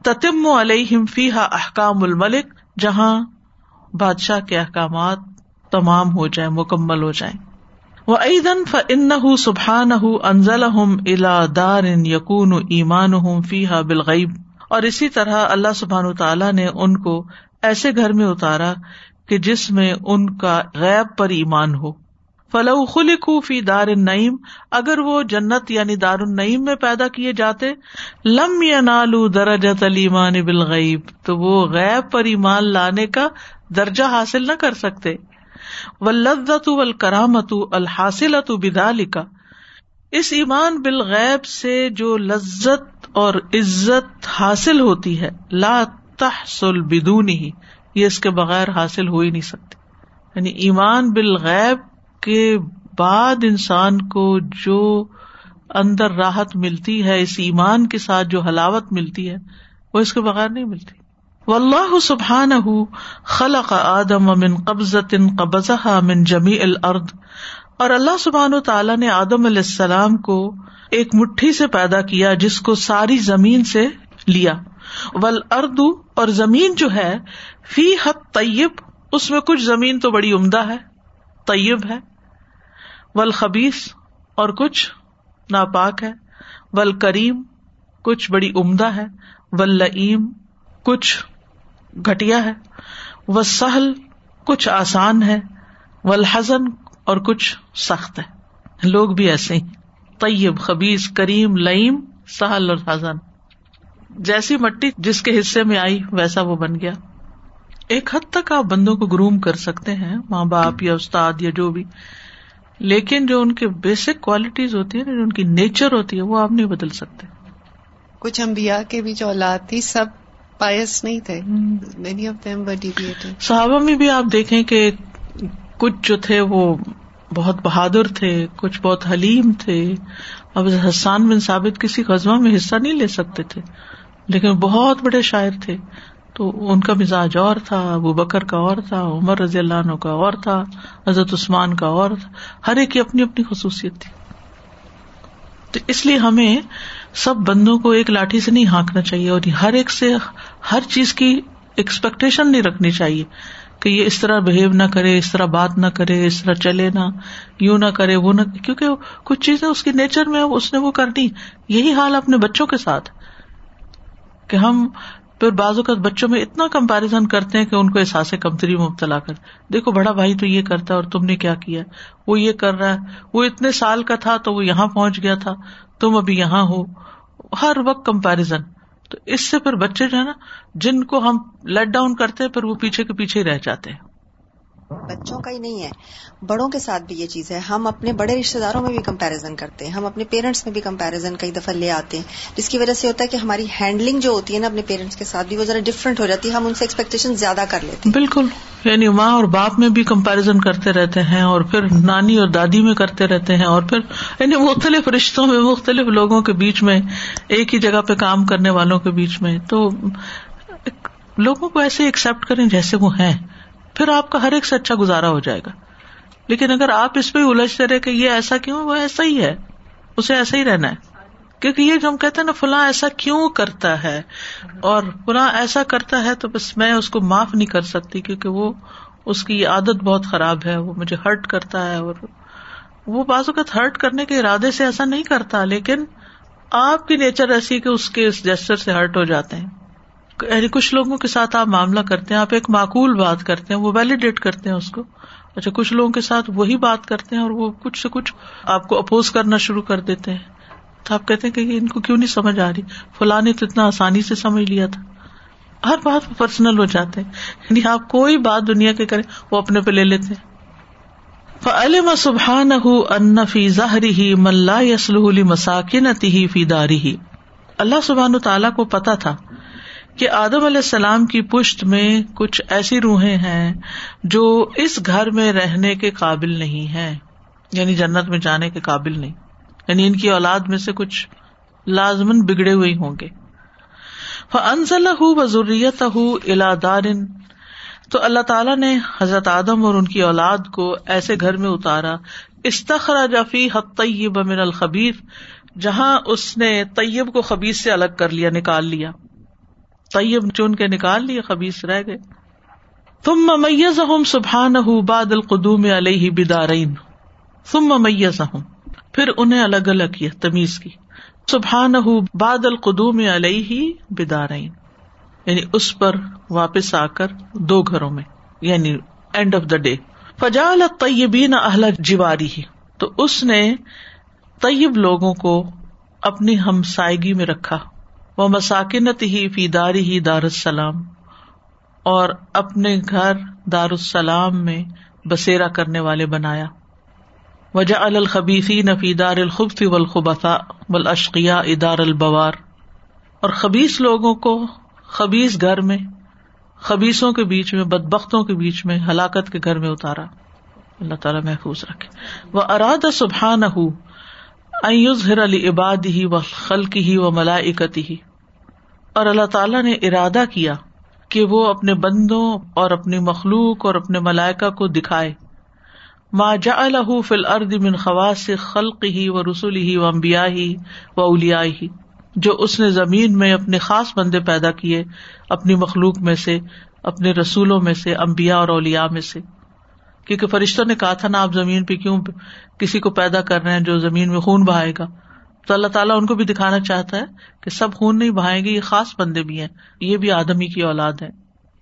تتم علیہم فی ہا احکام الملک، جہاں بادشاہ کے احکامات تمام ہو جائیں، مکمل ہو جائیں۔ وہ عیدن فن سبحان انزل الا دار یقون ایمان ہوں فیحا بالغیب اور اسی طرح اللہ سبحان تعالیٰ نے ان کو ایسے گھر میں اتارا کہ جس میں ان کا غیب پر ایمان ہو۔ فلو خلق فی دار نعیم اگر وہ جنت یعنی دار النعیم میں پیدا کیے جاتے، لم یا نالو درجت علیمان بالغیب تو وہ غیب پر ایمان لانے کا درجہ حاصل نہ کر سکتے۔ و لذت الکرامت الحاصل کا اس ایمان بالغیب سے جو لذت اور عزت حاصل ہوتی ہے، لا تحصل بدون ہی یہ اس کے بغیر حاصل ہو ہی نہیں سکتی۔ یعنی ایمان بالغیب کے بعد انسان کو جو اندر راحت ملتی ہے، اس ایمان کے ساتھ جو حلاوت ملتی ہے، وہ اس کے بغیر نہیں ملتی۔ و اللہ سبحان خلق آدم امن قبض قبض من جمی الرد اور اللہ سبحان و تعالیٰ نے آدم علیہ السلام کو ایک مٹھی سے پیدا کیا جس کو ساری زمین سے لیا۔ ول اردو اور زمین جو ہے فی حد طیب اس میں کچھ زمین تو بڑی عمدہ ہے، طیب ہے۔ ول خبیس اور کچھ ناپاک ہے۔ ول کریم کچھ بڑی عمدہ ہے۔ ول کچھ گٹیا ہے۔ وہ سہل کچھ آسان ہے ولحزن اور کچھ سخت ہے۔ لوگ بھی ایسے ہی۔ طیب خبیز کریم، لئیم، سہل اور حزن۔ جیسی مٹی جس کے حصے میں آئی، ویسا وہ بن گیا۔ ایک حد تک آپ بندوں کو گروم کر سکتے ہیں، ماں باپ یا استاد یا جو بھی۔ لیکن جو ان کے بیسک کوالٹیز ہوتی ہے جو ان کی نیچر ہوتی ہے وہ آپ نہیں بدل سکتے۔ کچھ امبیا کے بھی جو اولاد تھی، سب پائس نہیں تھے۔ مینی آف دم صحابہ میں بھی آپ دیکھیں کہ کچھ جو تھے وہ بہت بہادر تھے کچھ بہت حلیم تھے۔ اب حسان بن ثابت کسی قزبہ میں حصہ نہیں لے سکتے تھے لیکن بہت بڑے شاعر تھے۔ تو ان کا مزاج اور تھا ابو بکر کا اور تھا عمر رضی اللہ عنہ کا اور تھا حضرت عثمان کا اور تھا۔ ہر ایک کی اپنی اپنی خصوصیت تھی۔ تو اس لیے ہمیں سب بندوں کو ایک لاٹھی سے نہیں ہانکنا چاہیے اور ہر ایک سے ہر چیز کی ایکسپیکٹیشن نہیں رکھنی چاہیے کہ یہ اس طرح بہیو نہ کرے، اس طرح بات نہ کرے، اس طرح چلے نہ، یوں نہ کرے، وہ نہ، کیونکہ کچھ چیزیں اس کی نیچر میں، اس نے وہ کرنی۔ یہی حال اپنے بچوں کے ساتھ کہ ہم پھر بعض اوقات بچوں میں اتنا کمپیرزن کرتے ہیں کہ ان کو احساس کمتری مبتلا کر۔ دیکھو بڑا بھائی تو یہ کرتا ہے اور تم نے کیا کیا؟ وہ یہ کر رہا ہے۔ وہ اتنے سال کا تھا تو وہ یہاں پہنچ گیا تھا۔ تم ابھی یہاں ہو، ہر وقت کمپیرزن تو اس سے پھر بچے جو ہے نا، جن کو ہم لیٹ ڈاؤن کرتے ہیں، پھر وہ پیچھے کے پیچھے رہ جاتے ہیں۔ بچوں کا ہی نہیں ہے۔ بڑوں کے ساتھ بھی یہ چیز ہے۔ ہم اپنے بڑے رشتے داروں میں بھی کمپیرزن کرتے ہیں۔ ہم اپنے پیرنٹس میں بھی کمپیرزن کئی دفعہ لے آتے ہیں۔ جس کی وجہ سے ہوتا ہے کہ ہماری ہینڈلنگ جو ہوتی ہے نا اپنے پیرنٹس کے ساتھ بھی وہ ذرا ڈفرنٹ ہو جاتی ہے۔ ہم ان سے ایکسپیکٹیشن زیادہ کر لیتے ہیں۔ بالکل۔ یعنی ماں اور باپ میں بھی کمپیرزن کرتے رہتے ہیں اور پھر نانی اور دادی میں کرتے رہتے ہیں اور پھر یعنی مختلف رشتوں میں، مختلف لوگوں کے بیچ میں، ایک ہی جگہ پہ کام کرنے والوں کے بیچ میں۔ تو لوگوں کو ایسے ایکسپٹ کریں جیسے وہ ہیں۔ پھر آپ کا ہر ایک سے اچھا گزارا ہو جائے گا۔ لیکن اگر آپ اس پہ الجھتے رہے کہ یہ ایسا کیوں؟ وہ ایسا ہی ہے۔ اسے ایسا ہی رہنا ہے۔ کیونکہ یہ جو ہم کہتے ہیں نا، فلاں ایسا کیوں کرتا ہے؟ اور فلاں ایسا کرتا ہے تو بس میں اس کو معاف نہیں کر سکتی کیونکہ وہ اس کی عادت بہت خراب ہے۔ وہ مجھے ہرٹ کرتا ہے اور وہ بعض اوقات ہرٹ کرنے کے ارادے سے ایسا نہیں کرتا، لیکن آپ کی نیچر ایسی کہ اس کے اس جسٹر سے ہرٹ ہو جاتے ہیں۔ یعنی کچھ لوگوں کے ساتھ آپ معاملہ کرتے ہیں، آپ ایک معقول بات کرتے ہیں، وہ ویلیڈیٹ کرتے ہیں اس کو۔ اچھا کچھ لوگوں کے ساتھ وہی بات کرتے ہیں اور وہ کچھ سے کچھ آپ کو اپوز کرنا شروع کر دیتے ہیں۔ تو آپ کہتے ہیں کہ ان کو کیوں نہیں سمجھ آ رہی؟ فلاں نے تو اتنا آسانی سے سمجھ لیا تھا۔ ہر بات پرسنل ہو جاتے ہیں۔ یعنی آپ کوئی بات دنیا کے کریں، وہ اپنے پہ لے لیتے ہیں۔ علم سبحان ان فی ظاہری ہی ملا یسل مساکن فی داری ہی اللہ سبحان تعالیٰ کو پتا تھا کہ آدم علیہ السلام کی پشت میں کچھ ایسی روحیں ہیں جو اس گھر میں رہنے کے قابل نہیں ہے یعنی جنت میں جانے کے قابل نہیں۔ یعنی ان کی اولاد میں سے کچھ لازمن بگڑے ہوئے ہوں گے۔ انزل ہُو ضروریت الا دارن تو اللہ تعالیٰ نے حضرت آدم اور ان کی اولاد کو ایسے گھر میں اتارا۔ استخرا جفی حت طیب من الخبیر جہاں اس نے طیب کو خبیز سے الگ کر لیا، نکال لیا۔ طیب چن کے نکال لیے خبیز رہ گئے۔ تم میز ہوں سبحان باد القدوم علیہ بدارین۔ تم میز ہوں پھر انہیں الگ الگ کیا تمیز کی۔ سبحان باد القدوم علیہ بدارین۔ یعنی اس پر واپس آ کر دو گھروں میں یعنی اینڈ آف دا ڈے فجال طیبین اہل جیواری ہی تو اس نے طیب لوگوں کو اپنی ہمسائگی میں رکھا۔ وہ مساکنت ہی فی داری ہی دار السلام اور اپنے گھر دار السلام میں بسیرا کرنے والے بنایا۔ وجہ الخبیفی نفی دار الخبف والخبثاء والاشقیاء ادار البوار۔ اور خبیص لوگوں کو خبیص گھر میں خبیصوں کے بیچ میں، بدبختوں کے بیچ میں ہلاکت کے گھر میں اتارا۔ اللہ تعالیٰ محفوظ رکھے۔ وہ اراد سبحان ہر علی عباد ہی و خلق ہی و ملائکتی ہی اور اللہ تعالیٰ نے ارادہ کیا کہ وہ اپنے بندوں اور اپنی مخلوق اور اپنے ملائکہ کو دکھائے۔ ما جا الح فل ارد من خواص خلق ہی و رسول ہی و امبیا ہی و اولیا ہی جو اس نے زمین میں اپنے خاص بندے پیدا کیے، اپنی مخلوق میں سے، اپنے رسولوں میں سے امبیا اور اولیا میں سے۔ کیونکہ فرشتوں نے کہا تھا نا، آپ زمین پہ کیوں کسی کو پیدا کر رہے ہیں جو زمین میں خون بہائے گا؟ تو اللہ تعالیٰ ان کو بھی دکھانا چاہتا ہے کہ سب خون نہیں بہائیں گے، یہ خاص بندے بھی ہیں۔ یہ بھی آدمی کی اولاد ہے۔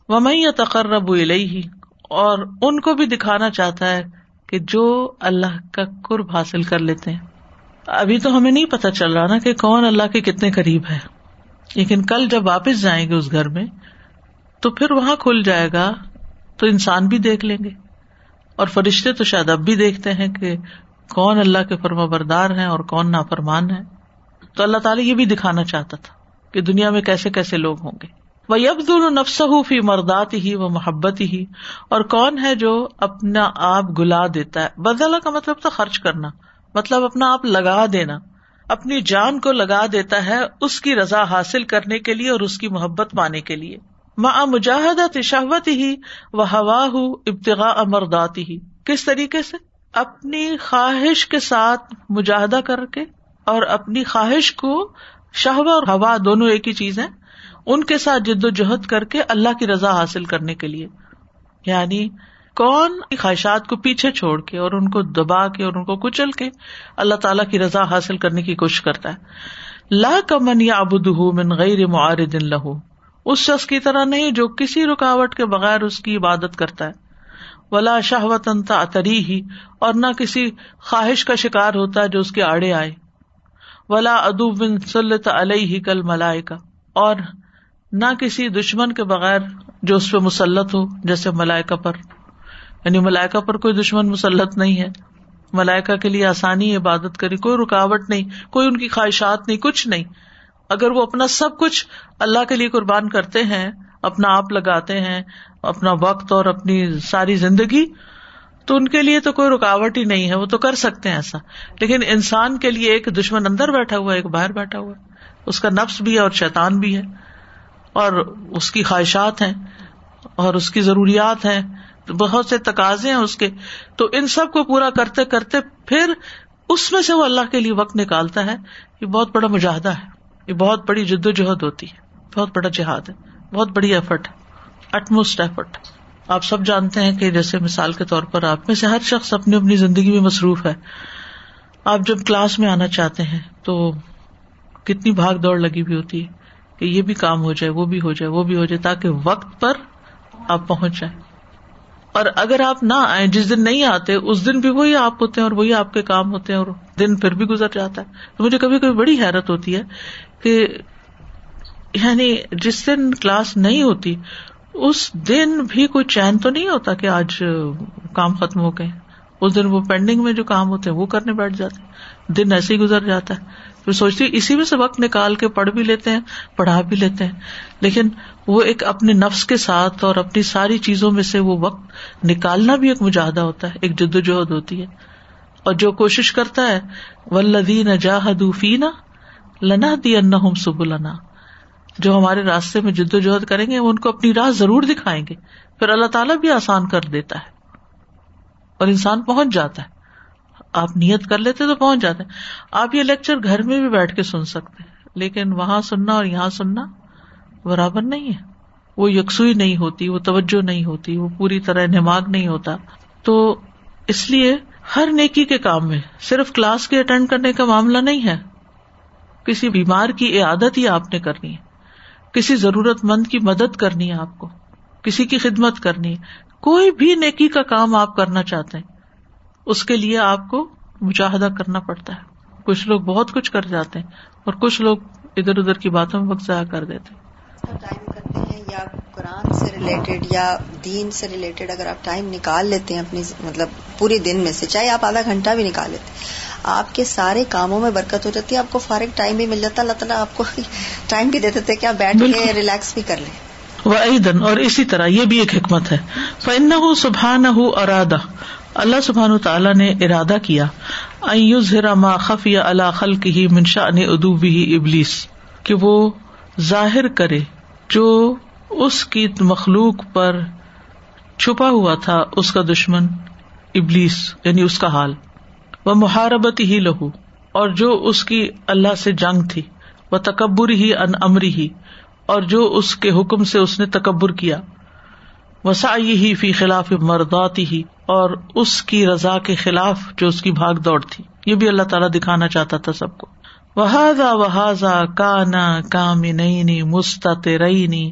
وہ میں یا تقرب ہی اور ان کو بھی دکھانا چاہتا ہے کہ جو اللہ کا قرب حاصل کر لیتے ہیں۔ ابھی تو ہمیں نہیں پتا چل رہا نا کہ کون اللہ کے کتنے قریب ہے۔ لیکن کل جب واپس جائیں گے اس گھر میں، تو پھر وہاں کھل جائے گا، تو انسان بھی دیکھ لیں گے۔ اور فرشتے تو شاید اب بھی دیکھتے ہیں کہ کون اللہ کے فرما بردار ہیں اور کون نافرمان ہے تو اللہ تعالیٰ یہ بھی دکھانا چاہتا تھا کہ دنیا میں کیسے کیسے لوگ ہوں گے۔ وہ یبد نفس فی مردات ہی وہ محبت ہی اور کون ہے جو اپنا آپ گلا دیتا ہے۔ بدلا کا مطلب تھا خرچ کرنا مطلب اپنا آپ لگا دینا۔ اپنی جان کو لگا دیتا ہے اس کی رضا حاصل کرنے کے لیے اور اس کی محبت پانے کے لیے۔ ماں مجاہد شہوت ہی و ہوا ہُ ابتغا امردات ہی کس طریقے سے؟ اپنی خواہش کے ساتھ مجاہدہ کر کے اور اپنی خواہش کو شہوا اور ہوا دونوں ایک ہی چیز ہے ان کے ساتھ جد و جہد کر کے اللہ کی رضا حاصل کرنے کے لیے۔ یعنی کون خواہشات کو پیچھے چھوڑ کے اور ان کو دبا کے اور ان کو کچل کے اللہ تعالیٰ کی رضا حاصل کرنے کی کوشش کرتا ہے۔ لا کمن یا ابود من غیر معارد لہو۔ اس شخص کی طرح نہیں جو کسی رکاوٹ کے بغیر اس کی عبادت کرتا ہے۔ ولا شہوت اتری ہی اور نہ کسی خواہش کا شکار ہوتا ہے جو اس کے آڑے آئے۔ ولا ادو بن سلط علیہ کل ملائے کا اور نہ کسی دشمن کے بغیر جو اس پہ مسلط ہو، جیسے ملائکہ پر۔ یعنی ملائکا پر کوئی دشمن مسلط نہیں ہے۔ ملائکا کے لیے آسانی عبادت کری کوئی رکاوٹ نہیں، کوئی ان کی خواہشات نہیں، کچھ نہیں۔ اگر وہ اپنا سب کچھ اللہ کے لیے قربان کرتے ہیں، اپنا آپ لگاتے ہیں، اپنا وقت اور اپنی ساری زندگی، تو ان کے لیے تو کوئی رکاوٹ ہی نہیں ہے، وہ تو کر سکتے ہیں ایسا۔ لیکن انسان کے لیے ایک دشمن اندر بیٹھا ہوا ہے، ایک باہر بیٹھا ہوا ہے۔ اس کا نفس بھی ہے اور شیتان بھی ہے۔ اور اس کی خواہشات ہیں، اور اس کی ضروریات ہیں۔ بہت سے تقاضے ہیں اس کے۔ تو ان سب کو پورا کرتے کرتے پھر اس میں سے وہ اللہ کے لیے وقت نکالتا ہے۔ یہ بہت بڑا مجاہدہ ہے۔ یہ بہت بڑی جد و جہد ہوتی ہے، بہت بڑا جہاد ہے، بہت بڑی ایفرٹ اٹموسٹ ایفرٹ آپ سب جانتے ہیں کہ جیسے مثال کے طور پر آپ میں سے ہر شخص اپنی اپنی زندگی میں مصروف ہے۔ آپ جب کلاس میں آنا چاہتے ہیں تو کتنی بھاگ دوڑ لگی ہوئی ہوتی ہے کہ یہ بھی کام ہو جائے، وہ بھی ہو جائے، وہ بھی ہو جائے، تاکہ وقت پر آپ پہنچ جائیں۔ اور اگر آپ نہ آئے جس دن نہیں آتے، اس دن بھی وہی آپ ہوتے ہیں اور وہی آپ کے کام ہوتے ہیں اور دن پھر بھی گزر جاتا ہے۔ تو مجھے کبھی کبھی بڑی حیرت ہوتی ہے کہ یعنی جس دن کلاس نہیں ہوتی، اس دن بھی کوئی چین تو نہیں ہوتا کہ آج کام ختم ہو گئے۔ اس دن وہ پینڈنگ میں جو کام ہوتے ہیں، وہ کرنے بیٹھ جاتے دن ایسے ہی گزر جاتا ہے۔ پھر سوچتی اسی میں سے وقت نکال کے پڑھ بھی لیتے ہیں، پڑھا بھی لیتے ہیں۔ لیکن وہ ایک اپنے نفس کے ساتھ اور اپنی ساری چیزوں میں سے وہ وقت نکالنا بھی ایک مجاہدہ ہوتا ہے، ایک جد و جہد ہوتی ہے۔ اور جو کوشش کرتا ہے ولدین جاہدوفینا لنا دی ان سب لنا جو ہمارے راستے میں جد و جہد کریں گے، ان کو اپنی راہ ضرور دکھائیں گے۔ پھر اللہ تعالیٰ بھی آسان کر دیتا ہے۔ اور انسان پہنچ جاتا ہے۔ آپ نیت کر لیتے تو پہنچ جاتے آپ یہ لیکچر گھر میں بھی بیٹھ کے سن سکتے لیکن وہاں سننا اور یہاں سننا برابر نہیں ہے۔ وہ یکسوئی نہیں ہوتی، وہ توجہ نہیں ہوتی، وہ پوری طرح نماغ نہیں ہوتا۔ تو اس لیے ہر نیکی کے کام میں صرف کلاس کے اٹینڈ کرنے کا معاملہ نہیں ہے۔ کسی بیمار کی عادت ہی آپ نے کرنی ہے۔ کسی ضرورت مند کی مدد کرنی ہے آپ کو۔ کسی کی خدمت کرنی ہے۔ کوئی بھی نیکی کا کام آپ کرنا چاہتے ہیں، اس کے لیے آپ کو مشاہدہ کرنا پڑتا ہے۔ کچھ لوگ بہت کچھ کر جاتے ہیں اور کچھ لوگ ادھر ادھر کی باتوں میں وقت ضائع کر دیتے ٹائم کرتے ہیں یا قرآن سے ریلیٹڈ یا دین سے ریلیٹڈ اگر آپ ٹائم نکال لیتے ہیں اپنی مطلب پورے دن میں سے چاہے آپ آدھا گھنٹہ بھی نکال لیتے آپ کے سارے کاموں میں برکت ہو جاتی ہے آپ کو فارغ ٹائم بھی مل جاتا اللہ تعالیٰ آپ کو ٹائم بھی دے دیتے کہ آپ بیٹھ کے ریلیکس بھی کر لیں۔ وہ عیدن اور اسی طرح یہ بھی ایک حکمت ہے۔ فن ہُ سبحان ہُ ارادہ اللہ سبحان تعالیٰ نے ارادہ کیا۔ ما خفی اللہ خل کی منشا نے ادوبی ابلیس کہ وہ ظاہر کرے۔ جو اس کی مخلوق پر چھپا ہوا تھا، اس کا دشمن ابلیس یعنی اس کا حال۔ وہ محاربت ہی لہو، اور جو اس کی اللہ سے جنگ تھی۔ وہ تکبر ہی ان امری ہی، اور جو اس کے حکم سے اس نے تکبر کیا۔ وسائی ہی فی خلاف مرداتی ہی، اور اس کی رضا کے خلاف جو اس کی بھاگ دوڑ تھی۔ یہ بھی اللہ تعالیٰ دکھانا چاہتا تھا سب کو۔ وحاذا وحاذا کانا کام نئی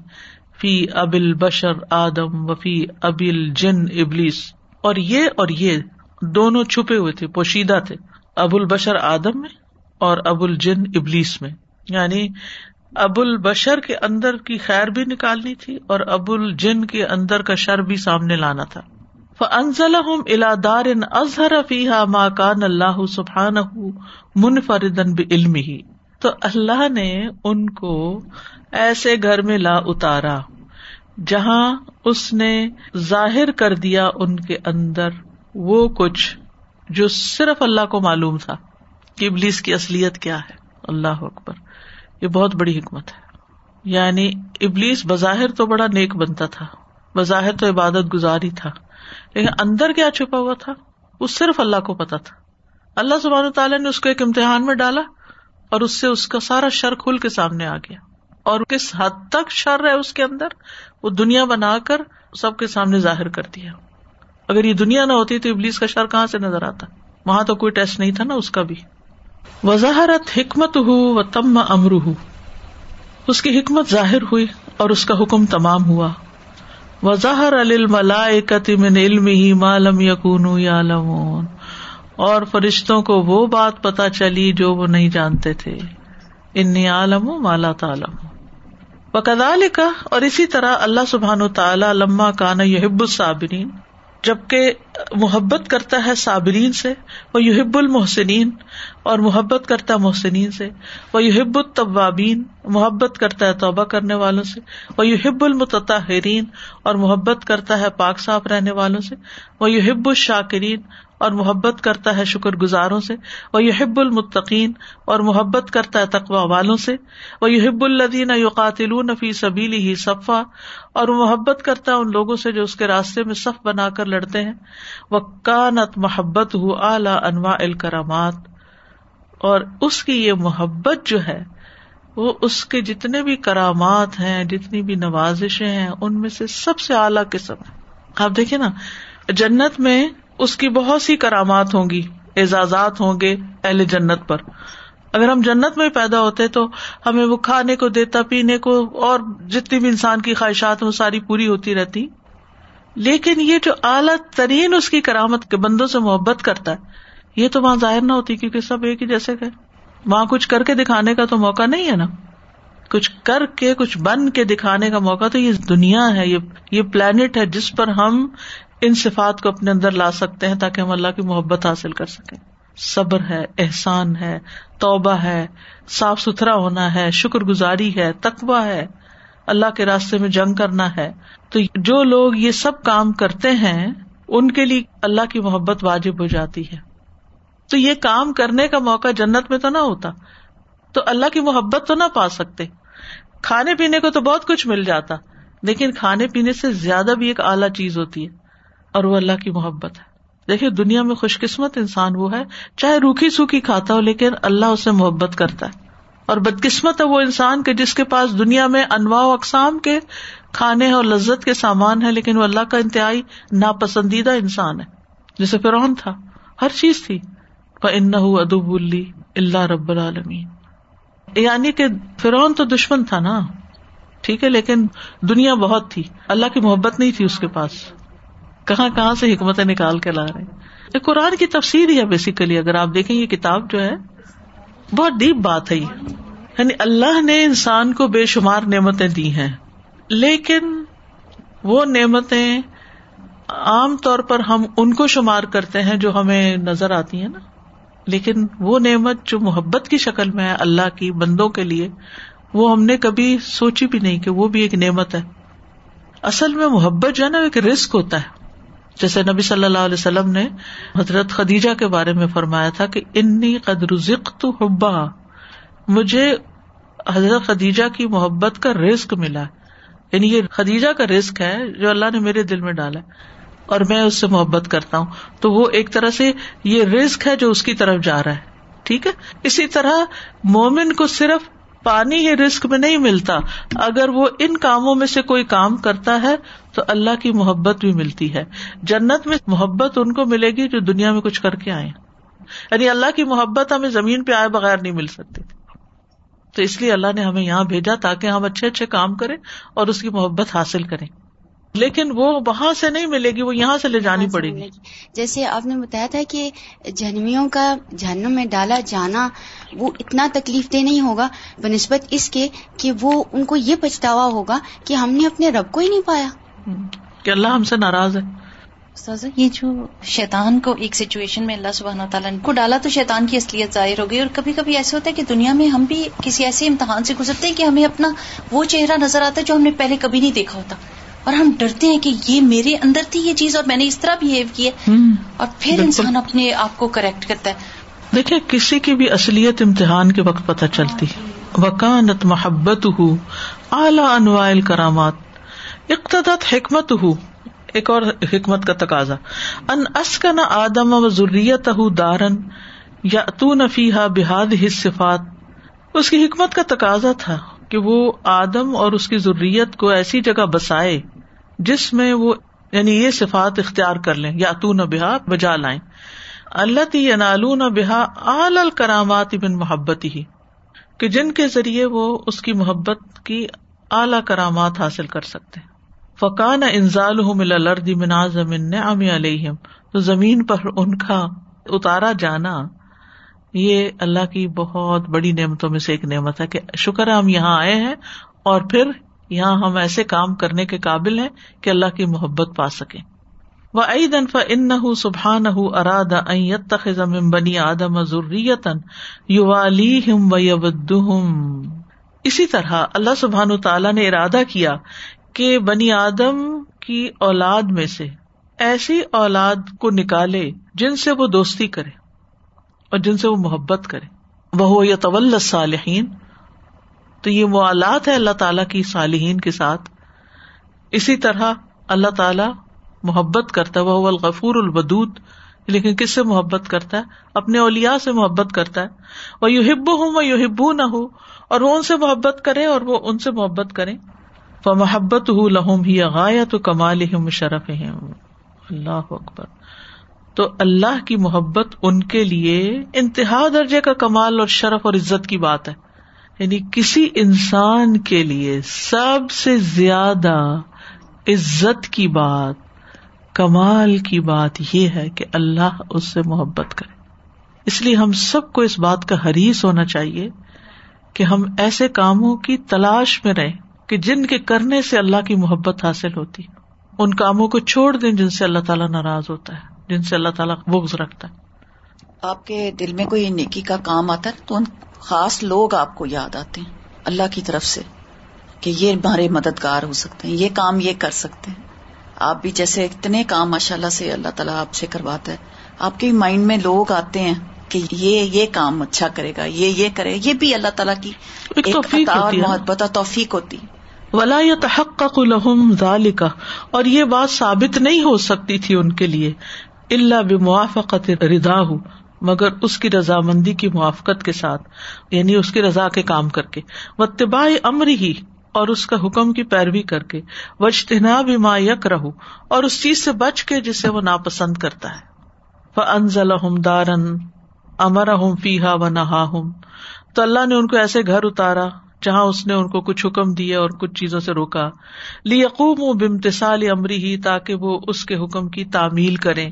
فی ابل بشر آدم و فی ابل جن ابلیس اور یہ اور یہ دونوں چھپے ہوئے تھے، پوشیدہ تھے۔ ابو البشر آدم میں اور ابو الجن ابلیس میں۔ یعنی ابو البشر کے اندر کی خیر بھی نکالنی تھی اور ابو الجن کے اندر کا شر بھی سامنے لانا تھا۔ فنزل الا دار اظہر فیحا ماں کان اللہ سبحان منفردن علم ہی تو اللہ نے ان کو ایسے گھر میں لا اتارا جہاں اس نے ظاہر کر دیا ان کے اندر وہ کچھ جو صرف اللہ کو معلوم تھا کہ ابلیس کی اصلیت کیا ہے۔ اللہ اکبر، یہ بہت بڑی حکمت ہے۔ یعنی ابلیس بظاہر تو بڑا نیک بنتا تھا، بظاہر تو عبادت گزاری تھا۔ لیکن اندر کیا چھپا ہوا تھا؟ وہ صرف اللہ کو پتا تھا۔ اللہ سبحانہ تعالیٰ نے اس کو ایک امتحان میں ڈالا اور اس سے اس کا سارا شر کھل کے سامنے آ گیا۔ اور کس حد تک شر ہے اس کے اندر؟ وہ دنیا بنا کر سب کے سامنے ظاہر کر دیا اگر یہ دنیا نہ ہوتی تو ابلیس کا شر کہاں سے نظر آتا؟ وہاں تو کوئی ٹیسٹ نہیں تھا نا اس کا بھی۔ وضاحرت حکمت ہو و تم امر ہو اس کی حکمت ظاہر ہوئی اور اس کا حکم تمام ہوا۔ وظہر من علم ہی مالم یقون اور فرشتوں کو وہ بات پتا چلی جو وہ نہیں جانتے تھے۔ ان عالم مالا تعالم وکدال کا اور اسی طرح اللہ سبحان تعالیٰ لما کانا یحب الصابرین جبکہ محبت کرتا ہے صابرین سے وہ یحب المحسنین اور محبت کرتا ہے محسنین سے وہ یحب الطوابین محبت کرتا ہے توبہ کرنے والوں سے وہ یحب المتحرین اور محبت کرتا ہے پاک صاف رہنے والوں سے وہ یحب الشاکرین اور محبت کرتا ہے شکر گزاروں سے۔ وہ یحب المطقین اور محبت کرتا ہے تقوا والوں سے۔ وہ یحب الدین یوقاتل فی سبیلی ہی صفا، اور محبت کرتا ہے ان لوگوں سے جو اس کے راستے میں صف بنا کر لڑتے ہیں۔ وہ کانت محبت ہو اعلی انواع الکرامات اور اس کی یہ محبت جو ہے، وہ اس کے جتنے بھی کرامات ہیں، جتنی بھی نوازشیں ہیں، ان میں سے سب سے اعلیٰ قسم ہے۔ آپ دیکھیں نا، جنت میں اس کی بہت سی کرامات ہوں گی، اعزازات ہوں گے اہل جنت پر۔ اگر ہم جنت میں پیدا ہوتے تو ہمیں وہ کھانے کو دیتا، پینے کو اور جتنی بھی انسان کی خواہشات وہ ساری پوری ہوتی رہتی۔ لیکن یہ جو اعلیٰ ترین اس کی کرامت کے بندوں سے محبت کرتا ہے، یہ تو وہاں ظاہر نہ ہوتی کیونکہ سب ایک ہی جیسے گئے۔ وہاں کچھ کر کے دکھانے کا تو موقع نہیں ہے نا۔ کچھ کر کے، کچھ بن کے دکھانے کا موقع تو یہ دنیا ہے، یہ یہ پلانٹ ہے جس پر ہم ان صفات کو اپنے اندر لا سکتے ہیں تاکہ ہم اللہ کی محبت حاصل کر سکیں۔ صبر ہے، احسان ہے، توبہ ہے، صاف ستھرا ہونا ہے، شکر گزاری ہے تقوا ہے، اللہ کے راستے میں جنگ کرنا ہے۔ تو جو لوگ یہ سب کام کرتے ہیں، ان کے لیے اللہ کی محبت واجب ہو جاتی ہے۔ تو یہ کام کرنے کا موقع جنت میں تو نہ ہوتا، تو اللہ کی محبت تو نہ پا سکتے۔ کھانے پینے کو تو بہت کچھ مل جاتا، لیکن کھانے پینے سے زیادہ بھی ایک اعلیٰ چیز ہوتی ہے۔ اور وہ اللہ کی محبت ہے۔ دیکھیے، دنیا میں خوش قسمت انسان وہ ہے، چاہے روکھی سوکھی کھاتا ہو، لیکن اللہ اسے محبت کرتا ہے۔ اور بدقسمت ہے وہ انسان کے جس کے پاس دنیا میں انواع و اقسام کے کھانے اور لذت کے سامان ہے لیکن وہ اللہ کا انتہائی ناپسندیدہ انسان ہے۔ جیسے فرعون تھا، ہر چیز تھی۔ ان ادب اللہ رب العالمین یعنی کہ فرعون تو دشمن تھا نا۔ ٹھیک ہے، لیکن دنیا بہت تھی۔ اللہ کی محبت نہیں تھی اس کے پاس۔ کہاں کہاں سے حکمتیں نکال کے لا رہے یہ قرآن کی تفسیر ہی ہے بیسیکلی اگر آپ دیکھیں یہ کتاب جو ہے، بہت ڈیپ بات ہے یہ۔ یعنی اللہ نے انسان کو بے شمار نعمتیں دی ہیں، لیکن وہ نعمتیں عام طور پر ہم ان کو شمار کرتے ہیں جو ہمیں نظر آتی ہیں نا۔ لیکن وہ نعمت جو محبت کی شکل میں ہے اللہ کی، بندوں کے لیے، وہ ہم نے کبھی سوچی بھی نہیں کہ وہ بھی ایک نعمت ہے۔ اصل میں محبت جو ہے نا ایک رسک ہوتا ہے۔ جیسے نبی صلی اللہ علیہ وسلم نے حضرت خدیجہ کے بارے میں فرمایا تھا کہ انی قدر تو حبا، مجھے حضرت خدیجہ کی محبت کا رسک ملا۔ یعنی یہ خدیجہ کا رسک ہے جو اللہ نے میرے دل میں ڈالا اور میں اس سے محبت کرتا ہوں۔ تو وہ ایک طرح سے یہ رسک ہے جو اس کی طرف جا رہا ہے۔ ٹھیک ہے؟ اسی طرح مومن کو صرف پانی ہی رسک میں نہیں ملتا۔ اگر وہ ان کاموں میں سے کوئی کام کرتا ہے، تو اللہ کی محبت بھی ملتی ہے۔ جنت میں محبت ان کو ملے گی جو دنیا میں کچھ کر کے آئے۔ یعنی اللہ کی محبت ہمیں زمین پہ آئے بغیر نہیں مل سکتی۔ تو اس لیے اللہ نے ہمیں یہاں بھیجا تاکہ ہم اچھے اچھے کام کریں اور اس کی محبت حاصل کریں۔ لیکن وہ وہاں سے نہیں ملے گی وہ یہاں سے لے جانی پڑے گی۔ جیسے آپ نے بتایا تھا کہ جہنمیوں کا جہنم میں ڈالا جانا وہ اتنا تکلیف دہ نہیں ہوگا بہ نسبت اس کے کہ وہ ان کو یہ پچھتاوا ہوگا کہ ہم نے اپنے رب کو ہی نہیں پایا۔ کہ اللہ ہم سے ناراض ہے۔ یہ جو شیطان کو ایک سچویشن میں اللہ سبحانہ تعالیٰ کو ڈالا تو شیطان کی اصلیت ظاہر ہو گئی۔ اور کبھی کبھی ایسے ہوتا ہے کہ دنیا میں ہم بھی کسی ایسے امتحان سے گزرتے ہیں کہ ہمیں اپنا وہ چہرہ نظر آتا ہے جو ہم نے پہلے کبھی نہیں دیکھا ہوتا۔ اور ہم ڈرتے ہیں کہ یہ میرے اندر تھی یہ چیز اور میں نے اس طرح بہیو کیا اور پھر انسان اپنے آپ کو کریکٹ کرتا ہے۔ دیکھیں کسی کی بھی اصلیت امتحان کے وقت پتہ چلتی وکانت محبت ہو اعلی انوائل کرامات اقتدت حکمت ہو ایک اور حکمت کا تقاضا۔ ان اسکن آدم و ضروریت دارن یا تو نفیحا بحاد صفات اس کی حکمت کا تقاضا تھا۔ کہ وہ آدم اور اس کی ضروریت کو ایسی جگہ بسائے جس میں وہ یعنی یہ صفات اختیار کر لیں یا تو نہ بحا بجا لائیں۔ اللہ تی نالو نہ بحا آل الکرامات بن محبت ہی کہ جن کے ذریعے وہ اس کی محبت کی اعلی کرامات حاصل کر سکتے۔ فقان انزال ملا لردی ام علیہم۔ تو زمین پر ان کا اتارا جانا یہ اللہ کی بہت بڑی نعمتوں میں سے ایک نعمت ہے کہ شکر ہے ہم یہاں آئے ہیں اور پھر یہاں ہم ایسے کام کرنے کے قابل ہیں کہ اللہ کی محبت پا سکے وہ عئی دنف ان نہ سبحان اراد تخم بنی آدم ضروریتن یو علی ہم و اسی طرح اللہ سبحان تعالیٰ نے ارادہ کیا کہ بنی آدم کی اولاد میں سے ایسی اولاد کو نکالے جن سے وہ دوستی کرے۔ اور جن سے وہ محبت کرے۔ وہ یا طول صالحین تو یہ موالات ہے اللہ تعالی کی صالحین کے ساتھ۔ اسی طرح اللہ تعالی محبت کرتا ہے۔ وہ الغفور البدود لیکن کس سے محبت کرتا ہے؟ اپنے اولیا سے محبت کرتا ہے۔ وہ یو ہبو ہوں وہ یو ہبو نہ ہو اور وہ ان سے محبت کرے اور وہ ان سے محبت کرے۔ وہ محبت ہُ لہم ہی غایت تو کمال شرف اللہ اکبر۔ تو اللہ کی محبت ان کے لیے انتہا درجے کا کمال اور شرف اور عزت کی بات ہے۔ یعنی کسی انسان کے لیے سب سے زیادہ عزت کی بات، کمال کی بات یہ ہے کہ اللہ اس سے محبت کرے۔ اس لیے ہم سب کو اس بات کا حریث ہونا چاہیے کہ ہم ایسے کاموں کی تلاش میں رہیں کہ جن کے کرنے سے اللہ کی محبت حاصل ہوتی۔ ان کاموں کو چھوڑ دیں جن سے اللہ تعالیٰ ناراض ہوتا ہے۔ جن سے اللہ تعالیٰ بغض رکھتا ہے۔ آپ کے دل میں کوئی نیکی کا کام آتا ہے تو ان خاص لوگ آپ کو یاد آتے ہیں اللہ کی طرف سے کہ یہ ہمارے مددگار ہو سکتے ہیں یہ کام یہ کر سکتے ہیں۔ آپ بھی جیسے اتنے کام ماشاء اللہ سے اللہ تعالیٰ آپ سے کرواتا ہے۔ آپ کے مائنڈ میں لوگ آتے ہیں کہ یہ یہ کام اچھا کرے گا یہ یہ کرے گا یہ بھی اللہ تعالیٰ کی ایک اور محبت توفیق ہوتی ولا یا تحق کا اور یہ بات ثابت نہیں ہو سکتی تھی ان کے لیے۔ اللہ بموافقت ردا ہو مگر اس کی رضامندی کی موافقت کے ساتھ یعنی اس کی رضا کے کام کر کے۔ وہ طباء امر ہی اور اس کا حکم کی پیروی کر کے۔ وجتنا بھی ما یک رہو اور اس چیز سے بچ کے جسے وہ ناپسند کرتا ہے۔ فنزل دارن امر ہوں فیحا و نہا ہوں تو اللہ نے ان کو ایسے گھر اتارا، جہاں اس نے ان کو کچھ حکم دیے اور کچھ چیزوں سے روکا۔ لی یقوم و بمتسال امری ہی تاکہ وہ اس کے حکم کی تعمیل کریں۔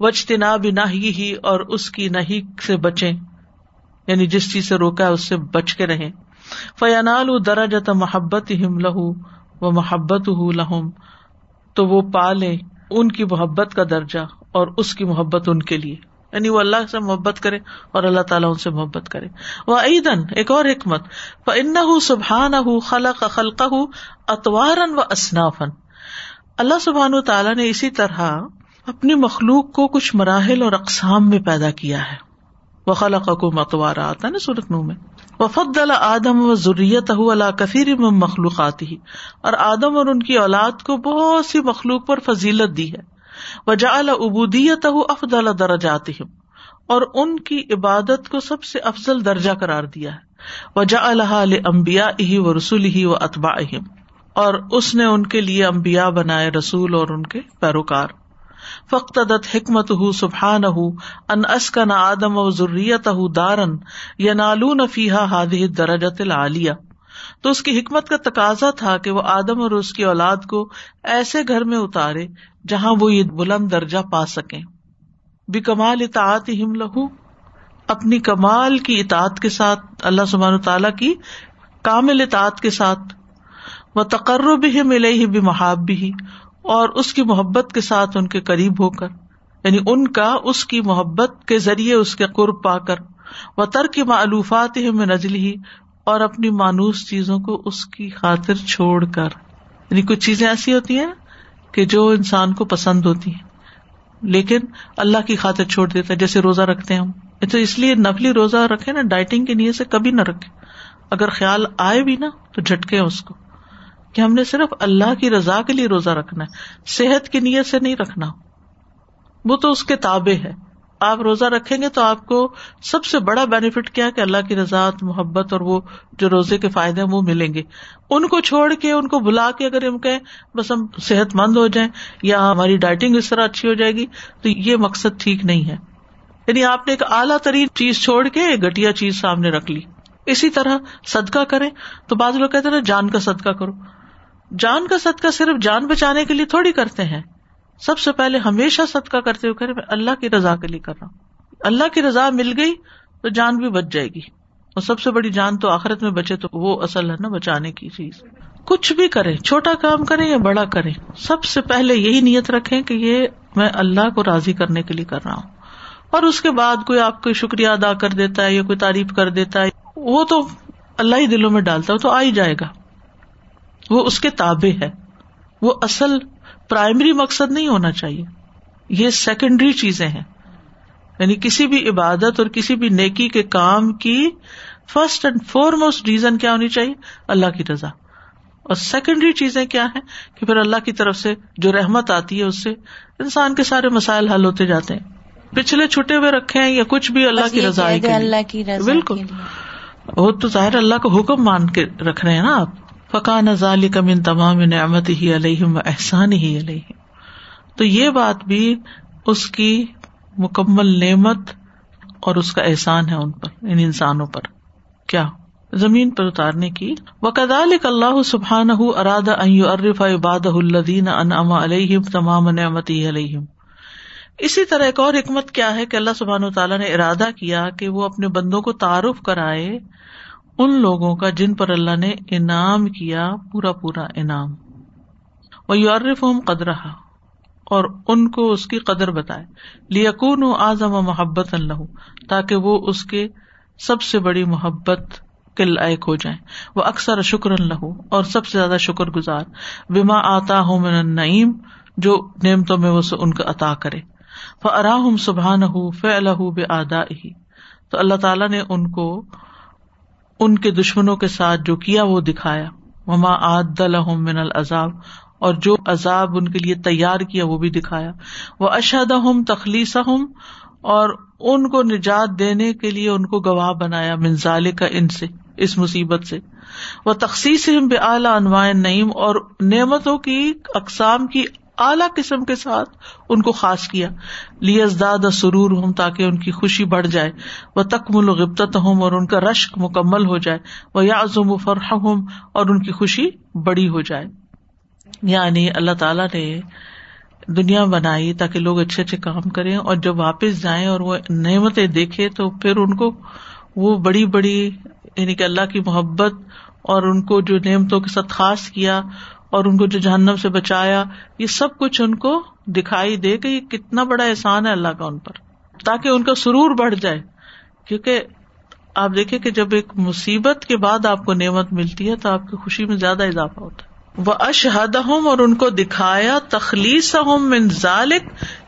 وجتنا بھی نہ ہی اور اس کی نہیں سے بچیں۔ یعنی جس چیز سے روکا ہے اس سے بچ کے رہیں۔ فیانال درجت محبت ہم لہو و محبت لہم تو وہ پالے ان کی محبت کا درجہ اور اس کی محبت ان کے لیے۔ یعنی وہ اللہ سے محبت کرے اور اللہ تعالیٰ ان سے محبت کرے۔ وہ عیدن ایک اور حکمت ان سبحان خلق خلق اتوارن و اسنافن اللہ سبحان تعالیٰ نے اسی طرح اپنی مخلوق کو کچھ مراحل اور اقسام میں پیدا کیا ہے۔ وہ خلق کو متوارا آتا ہے نا سورت نو میں۔ وفد اللہ آدم و ضروریت اللہ کثیر مخلوقات ہی اور آدم اور ان کی اولاد کو بہت سی مخلوق پر فضیلت دی ہے۔ وجا ابودیت افضل درجات اور ان کی عبادت کو سب سے افضل درجہ قرار دیا ہے۔ وجا اللہ امبیا ہی و رسول ہی و اطبا اور اس نے ان کے لیے امبیا بنائے رسول اور ان کے پیروکار۔ فخت حکمت ہُ سبحان ان اسکن آدم و ضروریت دارن یا نالون فیحا ہاد درجت العالیہ۔ تو اس کی حکمت کا تقاضا تھا کہ وہ آدم اور اس کی اولاد کو ایسے گھر میں اتارے جہاں وہ یہ بلند درجہ پا سکیں۔ بھی کمال اطاعت ہم لہو، اپنی کمال کی اطاعت کے ساتھ، اللہ سبحانہ تعالیٰ کی کامل اطاعت کے ساتھ۔ وہ تقرب ہی ملے ہی بھی محاب بھی اور اس کی محبت کے ساتھ ان کے قریب ہو کر یعنی ان کا اس کی محبت کے ذریعے اس کے قرب پا کر وہ ترک معلوفات میں نزل ہی اور اپنی مانوس چیزوں کو اس کی خاطر چھوڑ کر۔ یعنی کچھ چیزیں ایسی ہوتی ہیں کہ جو انسان کو پسند ہوتی ہیں، لیکن اللہ کی خاطر چھوڑ دیتا ہے، جیسے روزہ رکھتے ہیں ہم۔ تو اس لیے نفلی روزہ رکھے نا، ڈائٹنگ کی نیت سے کبھی نہ رکھے۔ اگر خیال آئے بھی نا، تو جھٹکے اس کو۔ کہ ہم نے صرف اللہ کی رضا کے لیے روزہ رکھنا ہے، صحت کی نیت سے نہیں رکھنا۔ وہ تو اس کے تابے ہے۔ آپ روزہ رکھیں گے تو آپ کو سب سے بڑا بینیفٹ کیا کہ اللہ کی رضا، محبت اور وہ جو روزے کے فائدے ہیں وہ ملیں گے۔ ان کو چھوڑ کے، ان کو بلا کے اگر ہم کہیں بس ہم صحت مند ہو جائیں یا ہماری ڈائٹنگ اس طرح اچھی ہو جائے گی، تو یہ مقصد ٹھیک نہیں ہے۔ یعنی آپ نے ایک اعلیٰ ترین چیز چھوڑ کے گٹیا چیز سامنے رکھ لی۔ اسی طرح صدقہ کریں تو بعض لوگ کہتے نا، جان کا صدقہ کرو۔ جان کا صدقہ صرف جان بچانے کے لیے تھوڑی کرتے ہیں۔ سب سے پہلے ہمیشہ صدقہ کرتے ہوئے کرے میں اللہ کی رضا کے لیے کر رہا ہوں۔ اللہ کی رضا مل گئی تو جان بھی بچ جائے گی۔ اور سب سے بڑی جان تو آخرت میں بچے تو وہ اصل ہے نا، بچانے کی چیز۔ کچھ بھی کرے چھوٹا کام کرے یا بڑا کرے سب سے پہلے یہی نیت رکھے کہ یہ میں اللہ کو راضی کرنے کے لیے کر رہا ہوں۔ اور اس کے بعد کوئی آپ کو شکریہ ادا کر دیتا ہے یا کوئی تعریف کر دیتا ہے، وہ تو اللہ ہی دلوں میں ڈالتا ہے تو آ ہی جائے گا۔ وہ اس کے تابے ہے۔ وہ اصل پرائمری مقصد نہیں ہونا چاہیے۔ یہ سیکنڈری چیزیں ہیں۔ یعنی کسی بھی عبادت اور کسی بھی نیکی کے کام کی first and foremost reason کیا ہونی چاہیے؟ اللہ کی رضا۔ اور سیکنڈری چیزیں کیا ہے کہ پھر اللہ کی طرف سے جو رحمت آتی ہے اس سے انسان کے سارے مسائل حل ہوتے جاتے ہیں۔ پچھلے چھٹے ہوئے رکھے ہیں یا کچھ بھی اللہ کی رضا اللہ کی رضا بالکل۔ وہ تو ظاہر اللہ کو حکم مان کے رکھ رہے ہیں نا آپ۔ فقان ظالی کمن تمام نعمت ہی علیہم و احسان ہی علیہ تو یہ بات بھی اس کی مکمل نعمت اور اس کا احسان ہے ان پر، ان انسانوں پر۔ کیا؟ زمین پر اتارنے کی۔ وہ اللہ سبحان اراد ارف عباد الدین انعام علیہم تمام نعمت علیہم۔ اسی طرح ایک اور حکمت کیا ہے کہ اللہ سبحان تعالیٰ نے ارادہ کیا کہ وہ اپنے بندوں کو تعارف کرائے ان لوگوں کا جن پر اللہ نے انعام کیا، پورا پورا انعام۔ وہ یورف قدرہ اور ان کو اس کی قدر بتائے۔ لیکون اعظم محبت اللہ تاکہ وہ اس کے سب سے بڑی محبت کے لائق ہو جائیں۔ وہ اکثر شکر اللہ اور سب سے زیادہ شکر گزار۔ بیما آتا ہوں من النعیم جو نعمتوں میں وہ ان کا عطا کرے۔ فراہم سبحان ہُ فہ الح بے آدا ہی تو اللہ تعالیٰ نے ان کو ان کے دشمنوں کے ساتھ جو کیا وہ دکھایا۔ وما آد من العذاب۔ اور جو عذاب ان کے لیے تیار کیا وہ بھی دکھایا۔ وہ اشد ہم تخلیص ہم اور ان کو نجات دینے کے لیے ان کو گواہ بنایا منظال کا ان سے، اس مصیبت سے۔ وہ تخصیص بے اعلیٰ انوائن نعیم اور نعمتوں کی اقسام کی اعلی قسم کے ساتھ ان کو خاص کیا۔ لیزداد سرور ہوں تاکہ ان کی خوشی بڑھ جائے۔ وہ تکمل و غبت ہوں اور ان کا رشک مکمل ہو جائے۔ وہ یازم و فرح ہوں اور ان کی خوشی بڑی ہو جائے۔ یعنی اللہ تعالیٰ نے دنیا بنائی تاکہ لوگ اچھے اچھے کام کریں اور جب واپس جائیں اور وہ نعمتیں دیکھے تو پھر ان کو وہ بڑی بڑی یعنی کہ اللہ کی محبت اور ان کو جو نعمتوں کے ساتھ خاص کیا اور ان کو جو جہنم سے بچایا، یہ سب کچھ ان کو دکھائی دے کہ یہ کتنا بڑا احسان ہے اللہ کا ان پر، تاکہ ان کا سرور بڑھ جائے۔ کیونکہ آپ دیکھیں کہ جب ایک مصیبت کے بعد آپ کو نعمت ملتی ہے تو آپ کی خوشی میں زیادہ اضافہ ہوتا ہے۔ وہ اشہد ہوں اور ان کو دکھایا تخلیص ہوں من ذالک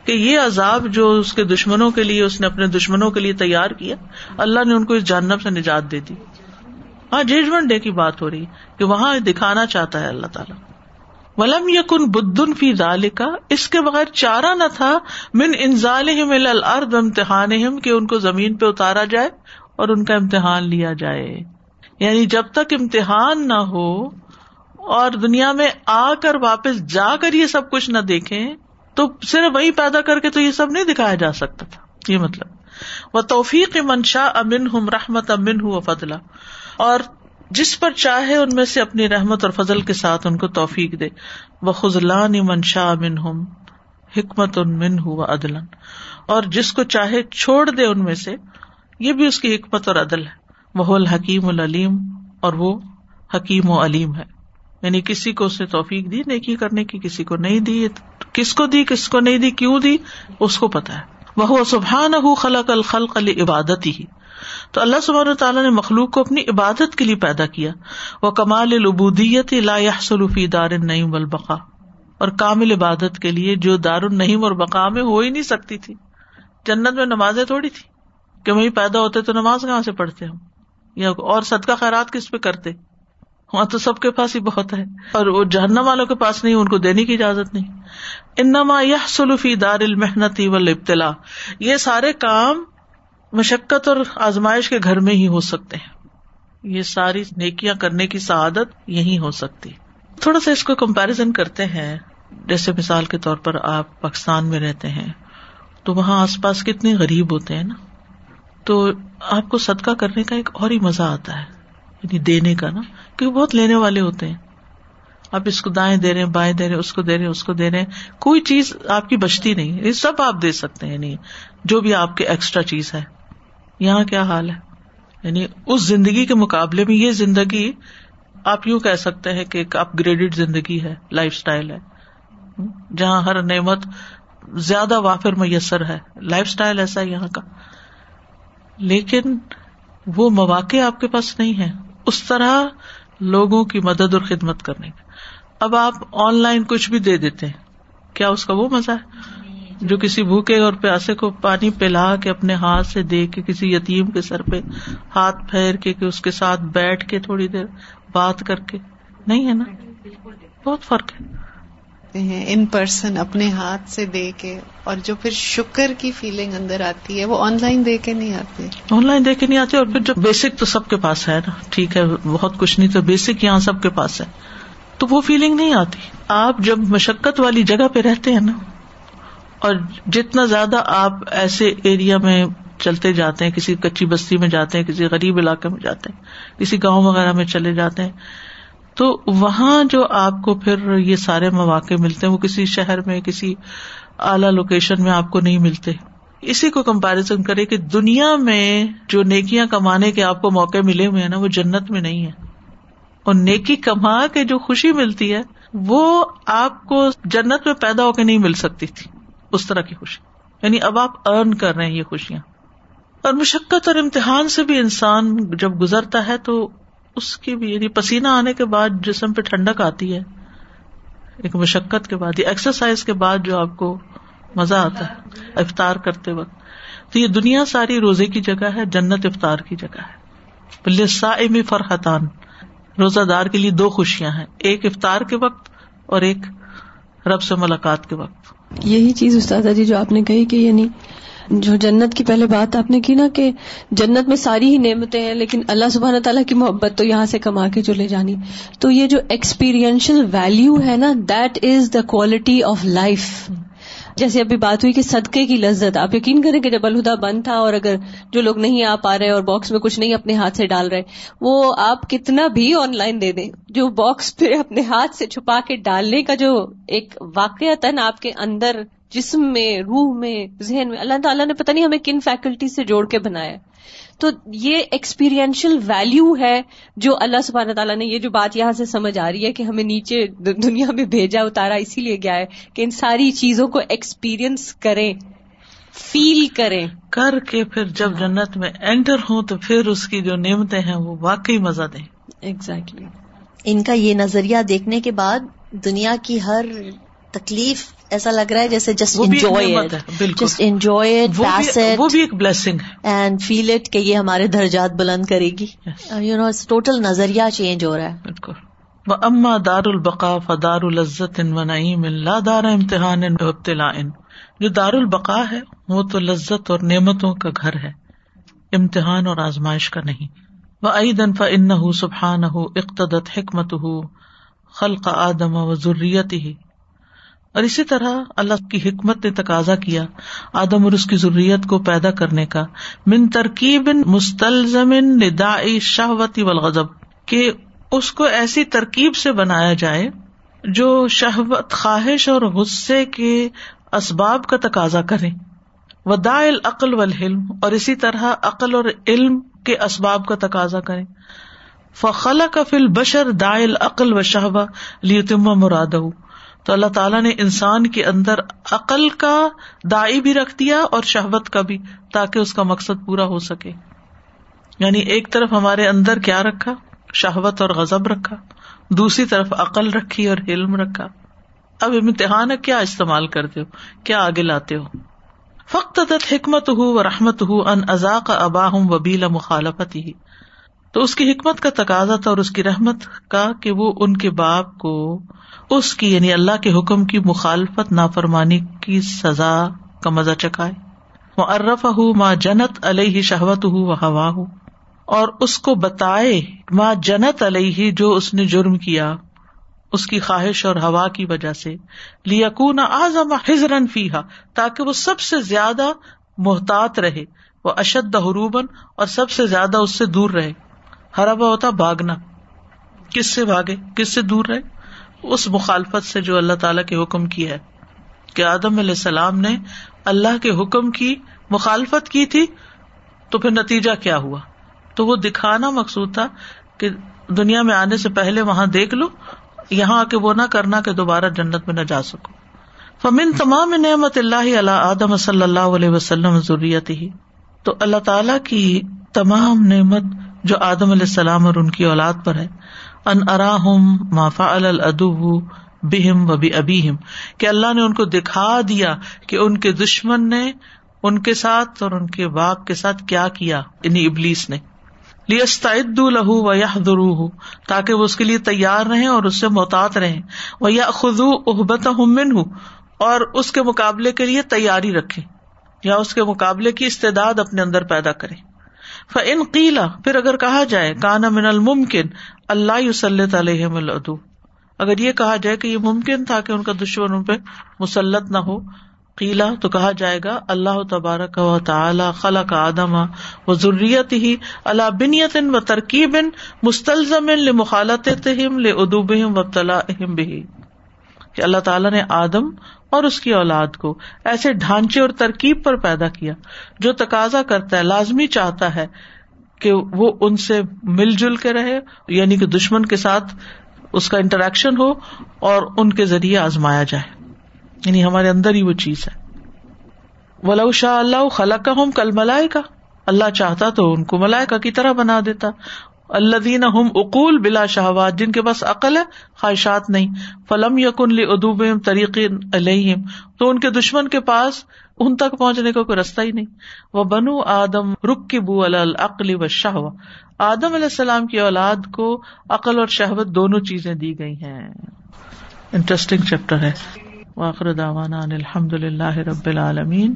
کہ یہ عذاب جو اس کے دشمنوں کے لیے، اس نے اپنے دشمنوں کے لیے تیار کیا، اللہ نے ان کو اس جہنم سے نجات دے دی۔ ہاں ججمنٹ ڈے کی بات ہو رہی کہ وہاں دکھانا چاہتا ہے اللہ تعالیٰ۔ ولم یقن بدن فی ذالکا، اس کے بغیر چارہ نہ تھا، من انزال الارض امتحان کہ ان کو زمین پہ اتارا جائے اور ان کا امتحان لیا جائے۔ یعنی جب تک امتحان نہ ہو اور دنیا میں آ کر واپس جا کر یہ سب کچھ نہ دیکھے تو صرف وہی پیدا کر کے تو یہ سب نہیں دکھایا جا سکتا تھا۔ یہ مطلب۔ وہ توفیق منشا امن ہوں رحمت امن ہوں فضلہ۔ اور جس پر چاہے ان میں سے اپنی رحمت اور فضل کے ساتھ ان کو توفیق دے۔ وہ خزلان منشا امن ہوں حکمت ان من ہوں عدلن اور جس کو چاہے چھوڑ دے ان میں سے، یہ بھی اس کی حکمت اور عدل ہے۔ وہ الحکیم العلیم اور وہ حکیم و علیم ہے۔ یعنی کسی کو اس نے توفیق دی، نیکی کرنے کی، کسی کو نہیں دی۔ کس کو دی، کس کو نہیں دی، کیوں دی، اس کو پتا ہے۔ وہ سبحان خلق الخلق عبادت ہی تو اللہ سبحانہ تعالیٰ نے مخلوق کو اپنی عبادت کے لیے پیدا کیا۔ وہ کمال العبودیت لا سلوفی دار النعیم البقا اور کامل عبادت کے لیے جو دار النعیم اور بقا میں ہو ہی نہیں سکتی تھی۔ جنت میں نمازیں تھوڑی تھی۔ کہ وہی پیدا ہوتے تو نماز کہاں سے پڑھتے ہم؟ یا اور صدقہ خیرات کس پہ کرتے؟ وہاں تو سب کے پاس ہی بہت ہے۔ اور وہ جہنم والوں کے پاس نہیں، ان کو دینے کی اجازت نہیں۔ انما یہ سلوفی دار المحنت ابتلا یہ سارے کام مشقت اور آزمائش کے گھر میں ہی ہو سکتے ہیں۔ یہ ساری نیکیاں کرنے کی سعادت یہی ہو سکتی۔ تھوڑا سا اس کو کمپیرزن کرتے ہیں۔ جیسے مثال کے طور پر آپ پاکستان میں رہتے ہیں، تو وہاں آس پاس کتنے غریب ہوتے ہیں نا؟ تو آپ کو صدقہ کرنے کا ایک اور ہی مزہ آتا ہے۔ یعنی دینے کا نا، کیونکہ بہت لینے والے ہوتے ہیں۔ آپ اس کو دائیں دے رہے ہیں، بائیں دے رہے اس کو دے رہے اس کو دے رہے کوئی چیز آپ کی بچتی نہیں، یہ سب آپ دے سکتے ہیں۔ یعنی جو بھی آپ کے ایکسٹرا چیز ہے۔ یہاں کیا حال ہے؟ یعنی اس زندگی کے مقابلے میں یہ زندگی آپ یوں کہہ سکتے ہیں کہ ایک اپ گریڈیڈ زندگی ہے لائف اسٹائل ہے۔ جہاں ہر نعمت زیادہ وافر میسر ہے۔ لائف اسٹائل ایسا ہے یہاں کا۔ لیکن وہ مواقع آپ کے پاس نہیں ہے اس طرح لوگوں کی مدد اور خدمت کرنے کا اب آپ آن لائن کچھ بھی دے دیتے ہیں، کیا اس کا وہ مزہ ہے؟ جو کسی بھوکے اور پیاسے کو پانی پلا کے اپنے ہاتھ سے دے کے کسی یتیم کے سر پہ ہاتھ پھیر کے اس کے ساتھ بیٹھ کے تھوڑی دیر بات کر کے نہیں ہے نا؟ بہت فرق ہے۔ ان پرسن اپنے ہاتھ سے دے کے اور جو پھر شکر کی فیلنگ اندر آتی ہے وہ آن لائن دے کے نہیں آتی آن لائن دے کے نہیں آتی اور پھر جو بیسک تو سب کے پاس ہے نا۔ ٹھیک ہے بہت کچھ نہیں تو بیسک یہاں سب کے پاس ہے۔ تو وہ فیلنگ نہیں آتی۔ آپ جب مشقت والی جگہ پہ رہتے ہیں نا اور جتنا زیادہ آپ ایسے ایریا میں چلتے جاتے ہیں، کسی کچی بستی میں جاتے ہیں، کسی غریب علاقے میں جاتے ہیں، کسی گاؤں وغیرہ میں چلے جاتے ہیں، تو وہاں جو آپ کو پھر یہ سارے مواقع ملتے ہیں، وہ کسی شہر میں، کسی اعلی لوکیشن میں آپ کو نہیں ملتے۔ اسی کو کمپیرزن کرے کہ دنیا میں جو نیکیاں کمانے کے آپ کو موقع ملے ہوئے ہیں نا، وہ جنت میں نہیں ہے اور نیکی کما کے جو خوشی ملتی ہے، وہ آپ کو جنت میں پیدا ہو کے نہیں مل سکتی تھی۔ اس طرح کی خوشی۔ یعنی اب آپ ارن کر رہے ہیں یہ خوشیاں۔ اور مشقت اور امتحان سے بھی انسان جب گزرتا ہے تو اس کی بھی یعنی پسینہ آنے کے بعد جسم پہ ٹھنڈک آتی ہے۔ ایک مشقت کے بعد ایکسرسائز کے بعد جو آپ کو مزہ آتا ہے، افطار کرتے وقت۔ تو یہ دنیا ساری روزے کی جگہ ہے، جنت افطار کی جگہ ہے۔ سائم فرحتان۔ روزہ دار کے لیے دو خوشیاں ہیں۔ ایک افطار کے وقت اور ایک رب سے ملاقات کے وقت۔ یہی چیز استاد جی جو آپ نے کہی کہ یعنی جو جنت کی پہلے بات آپ نے کی نا کہ جنت میں ساری ہی نعمتیں ہیں، لیکن اللہ سبحانہ تعالیٰ کی محبت تو یہاں سے کما کے چلے جانی۔ تو یہ جو ایکسپیرینشل ویلو ہے نا that is the quality of life جیسے ابھی بات ہوئی کہ صدقے کی لذت، آپ یقین کریں کہ جب الہدا بند تھا اور اگر جو لوگ نہیں آ پا رہے اور باکس میں کچھ نہیں اپنے ہاتھ سے ڈال رہے، وہ آپ کتنا بھی آن لائن دے دیں، جو باکس پہ اپنے ہاتھ سے چھپا کے ڈالنے کا جو ایک واقع آپ کے اندر، جسم میں، روح میں، ذہن میں، اللہ تعالیٰ نے پتہ نہیں ہمیں کن فیکلٹی سے جوڑ کے بنایا۔ تو یہ ایکسپیرینشل ویلو ہے جو اللہ سبحانہ تعالیٰ نے یہ جو بات یہاں سے سمجھ آ رہی ہے کہ ہمیں نیچے دنیا میں بھیجا اتارا اسی لیے گیا ہے کہ ان ساری چیزوں کو ایکسپیرئنس کریں فیل کریں۔ کر کے پھر جب جنت میں انٹر ہوں تو پھر اس کی جو نعمتیں ہیں وہ واقعی مزہ دیں۔ ایگزیکٹلی ان کا یہ نظریہ دیکھنے کے بعد دنیا کی ہر تکلیف ایسا لگ رہا ہے جیسے جسٹ انجوائے جسٹ انجوائے وہ بھی ایک بلیسنگ اینڈ فیل اٹ کہ یہ ہمارے درجات بلند کرے گی۔ یو نو ٹوٹل نظریہ چینج ہو رہا ہے۔ بالکل۔ وہ اما دار البقا فدار العزت ان و نعیم اللہ دار امتحان ابتلا ان جو دار البقا ہے وہ تو لذت اور نعمتوں کا گھر ہے۔ امتحان اور آزمائش کا نہیں۔ وہ عیدن فن سبحان ہو اقتدت حکمت ہو خلق آدم و ضروریت ہی اور اسی طرح اللہ کی حکمت نے تقاضا کیا آدم اور اس کی ضروریت کو پیدا کرنے کا من ترکیب مستلزم ندائی شہوتی والغضب، کہ اس کو ایسی ترکیب سے بنایا جائے جو شہوت، خواہش اور غصے کے اسباب کا تقاضا کرے۔ و العقل و علم اور اسی طرح عقل اور علم کے اسباب کا تقاضا کرے۔ فخلا کا فل بشر دا العقل و شہبہ لیتم مراد تو اللہ تعالیٰ نے انسان کے اندر عقل کا دائی بھی رکھ دیا اور شہوت کا بھی، تاکہ اس کا مقصد پورا ہو سکے۔ یعنی ایک طرف ہمارے اندر کیا رکھا؟ شہوت اور غزب رکھا۔ دوسری طرف عقل رکھی اور علم رکھا۔ اب امتحان ہے، کیا استعمال کرتے ہو؟ کیا آگے لاتے ہو؟ فخت حکمت ہوں و رحمت ہوں ان ازا کا ابا ہوں وبیلا مخالفت ہی تو اس کی حکمت کا تقاضا تھا اور اس کی رحمت کا کہ وہ ان کے باپ کو اس کی یعنی اللہ کے حکم کی مخالفت نافرمانی کی سزا کا مزہ چکائے وہ ارف ہُو ماں جنت علیہ شہوت ہُو و ہوا ہو اور اس کو بتائے ماں جنت علیہ جو اس نے جرم کیا، اس کی خواہش اور ہوا کی وجہ سے۔ لیکون اعظم ہزرن فیحا تاکہ وہ سب سے زیادہ محتاط رہے۔ وہ اشد حروبن اور سب سے زیادہ اس سے دور رہے۔ ہربا ہوتا بھاگنا۔ کس سے بھاگے؟ کس سے دور رہے؟ اس مخالفت سے جو اللہ تعالیٰ کے حکم کی ہے۔ کہ آدم علیہ السلام نے اللہ کے حکم کی مخالفت کی تھی، تو پھر نتیجہ کیا ہوا؟ تو وہ دکھانا مقصود تھا کہ دنیا میں آنے سے پہلے وہاں دیکھ لو، یہاں آ کے وہ نہ کرنا کہ دوبارہ جنت میں نہ جا سکو۔ فمن تمام نعمت اللہ اللہ آدم صلی اللہ علیہ وسلم ضروریت ہی تو اللہ تعالی کی تمام نعمت جو آدم علیہ السلام اور ان کی اولاد پر ہے۔ ان اراہم مافا الدو بہم و ابیم کہ اللہ نے ان کو دکھا دیا کہ ان کے دشمن نے ان کے ساتھ اور ان کے باپ کے ساتھ کیا کیا انہیں ابلیس نے۔ لیستعد لہو و یا درو تاکہ وہ اس کے لیے تیار رہے اور اس سے محتاط رہے وہ یا خزو احبت ہوں اور اس کے مقابلے کے لیے تیاری رکھے یا اس کے مقابلے کی استعداد اپنے اندر پیدا کرے فن قیلا پھر اگر کہا جائے کانا من الممکن اللہ یوسلط علیہ الدو اگر یہ کہا جائے کہ یہ ممکن تھا کہ ان کا دشمن ان پہ مسلط نہ ہو قیلا تو کہا جائے گا، اللہ تبارک و تعالی خلا کا آدم و ضروریت ہی اللہ بنیت و ترکیب مستلزم لمخالت ادوب وبتلا بھی کہ اللہ تعالیٰ نے آدم اور اس کی اولاد کو ایسے ڈھانچے اور ترکیب پر پیدا کیا، جو تقاضا کرتا ہے، لازمی چاہتا ہے کہ وہ ان سے مل جل کے رہے یعنی کہ دشمن کے ساتھ اس کا انٹریکشن ہو اور ان کے ذریعے آزمایا جائے۔ یعنی ہمارے اندر ہی وہ چیز ہے۔ ولو شاہ اللہ خلق کا ہوں کل ملائے کا اللہ چاہتا تو ان کو ملائکا کی طرح بنا دیتا۔ اللہ دین ہم اقول بلا شہوات، جن کے پاس عقل ہے، خواہشات نہیں۔ فلم یقن ادوب طریقے علیہم، تو ان کے دشمن کے پاس ان تک پہنچنے کا کوئی رستہ ہی نہیں۔ وہ بنو آدم رک کی بو العقلی و شہو آدم علیہ السلام کی اولاد کو عقل اور شہوت دونوں چیزیں دی گئی ہیں۔ انٹرسٹنگ چیپٹر ہے۔ واخر داوانا الحمد للہ رب العالمین۔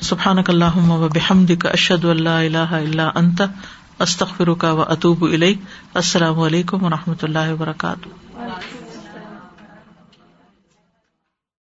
سبحان اللہ و بحمد اشد اللہ اللہ اللہ انت۔ استخر کا و اطوب السلام علیکم و رحمۃ اللہ وبرکاتہ.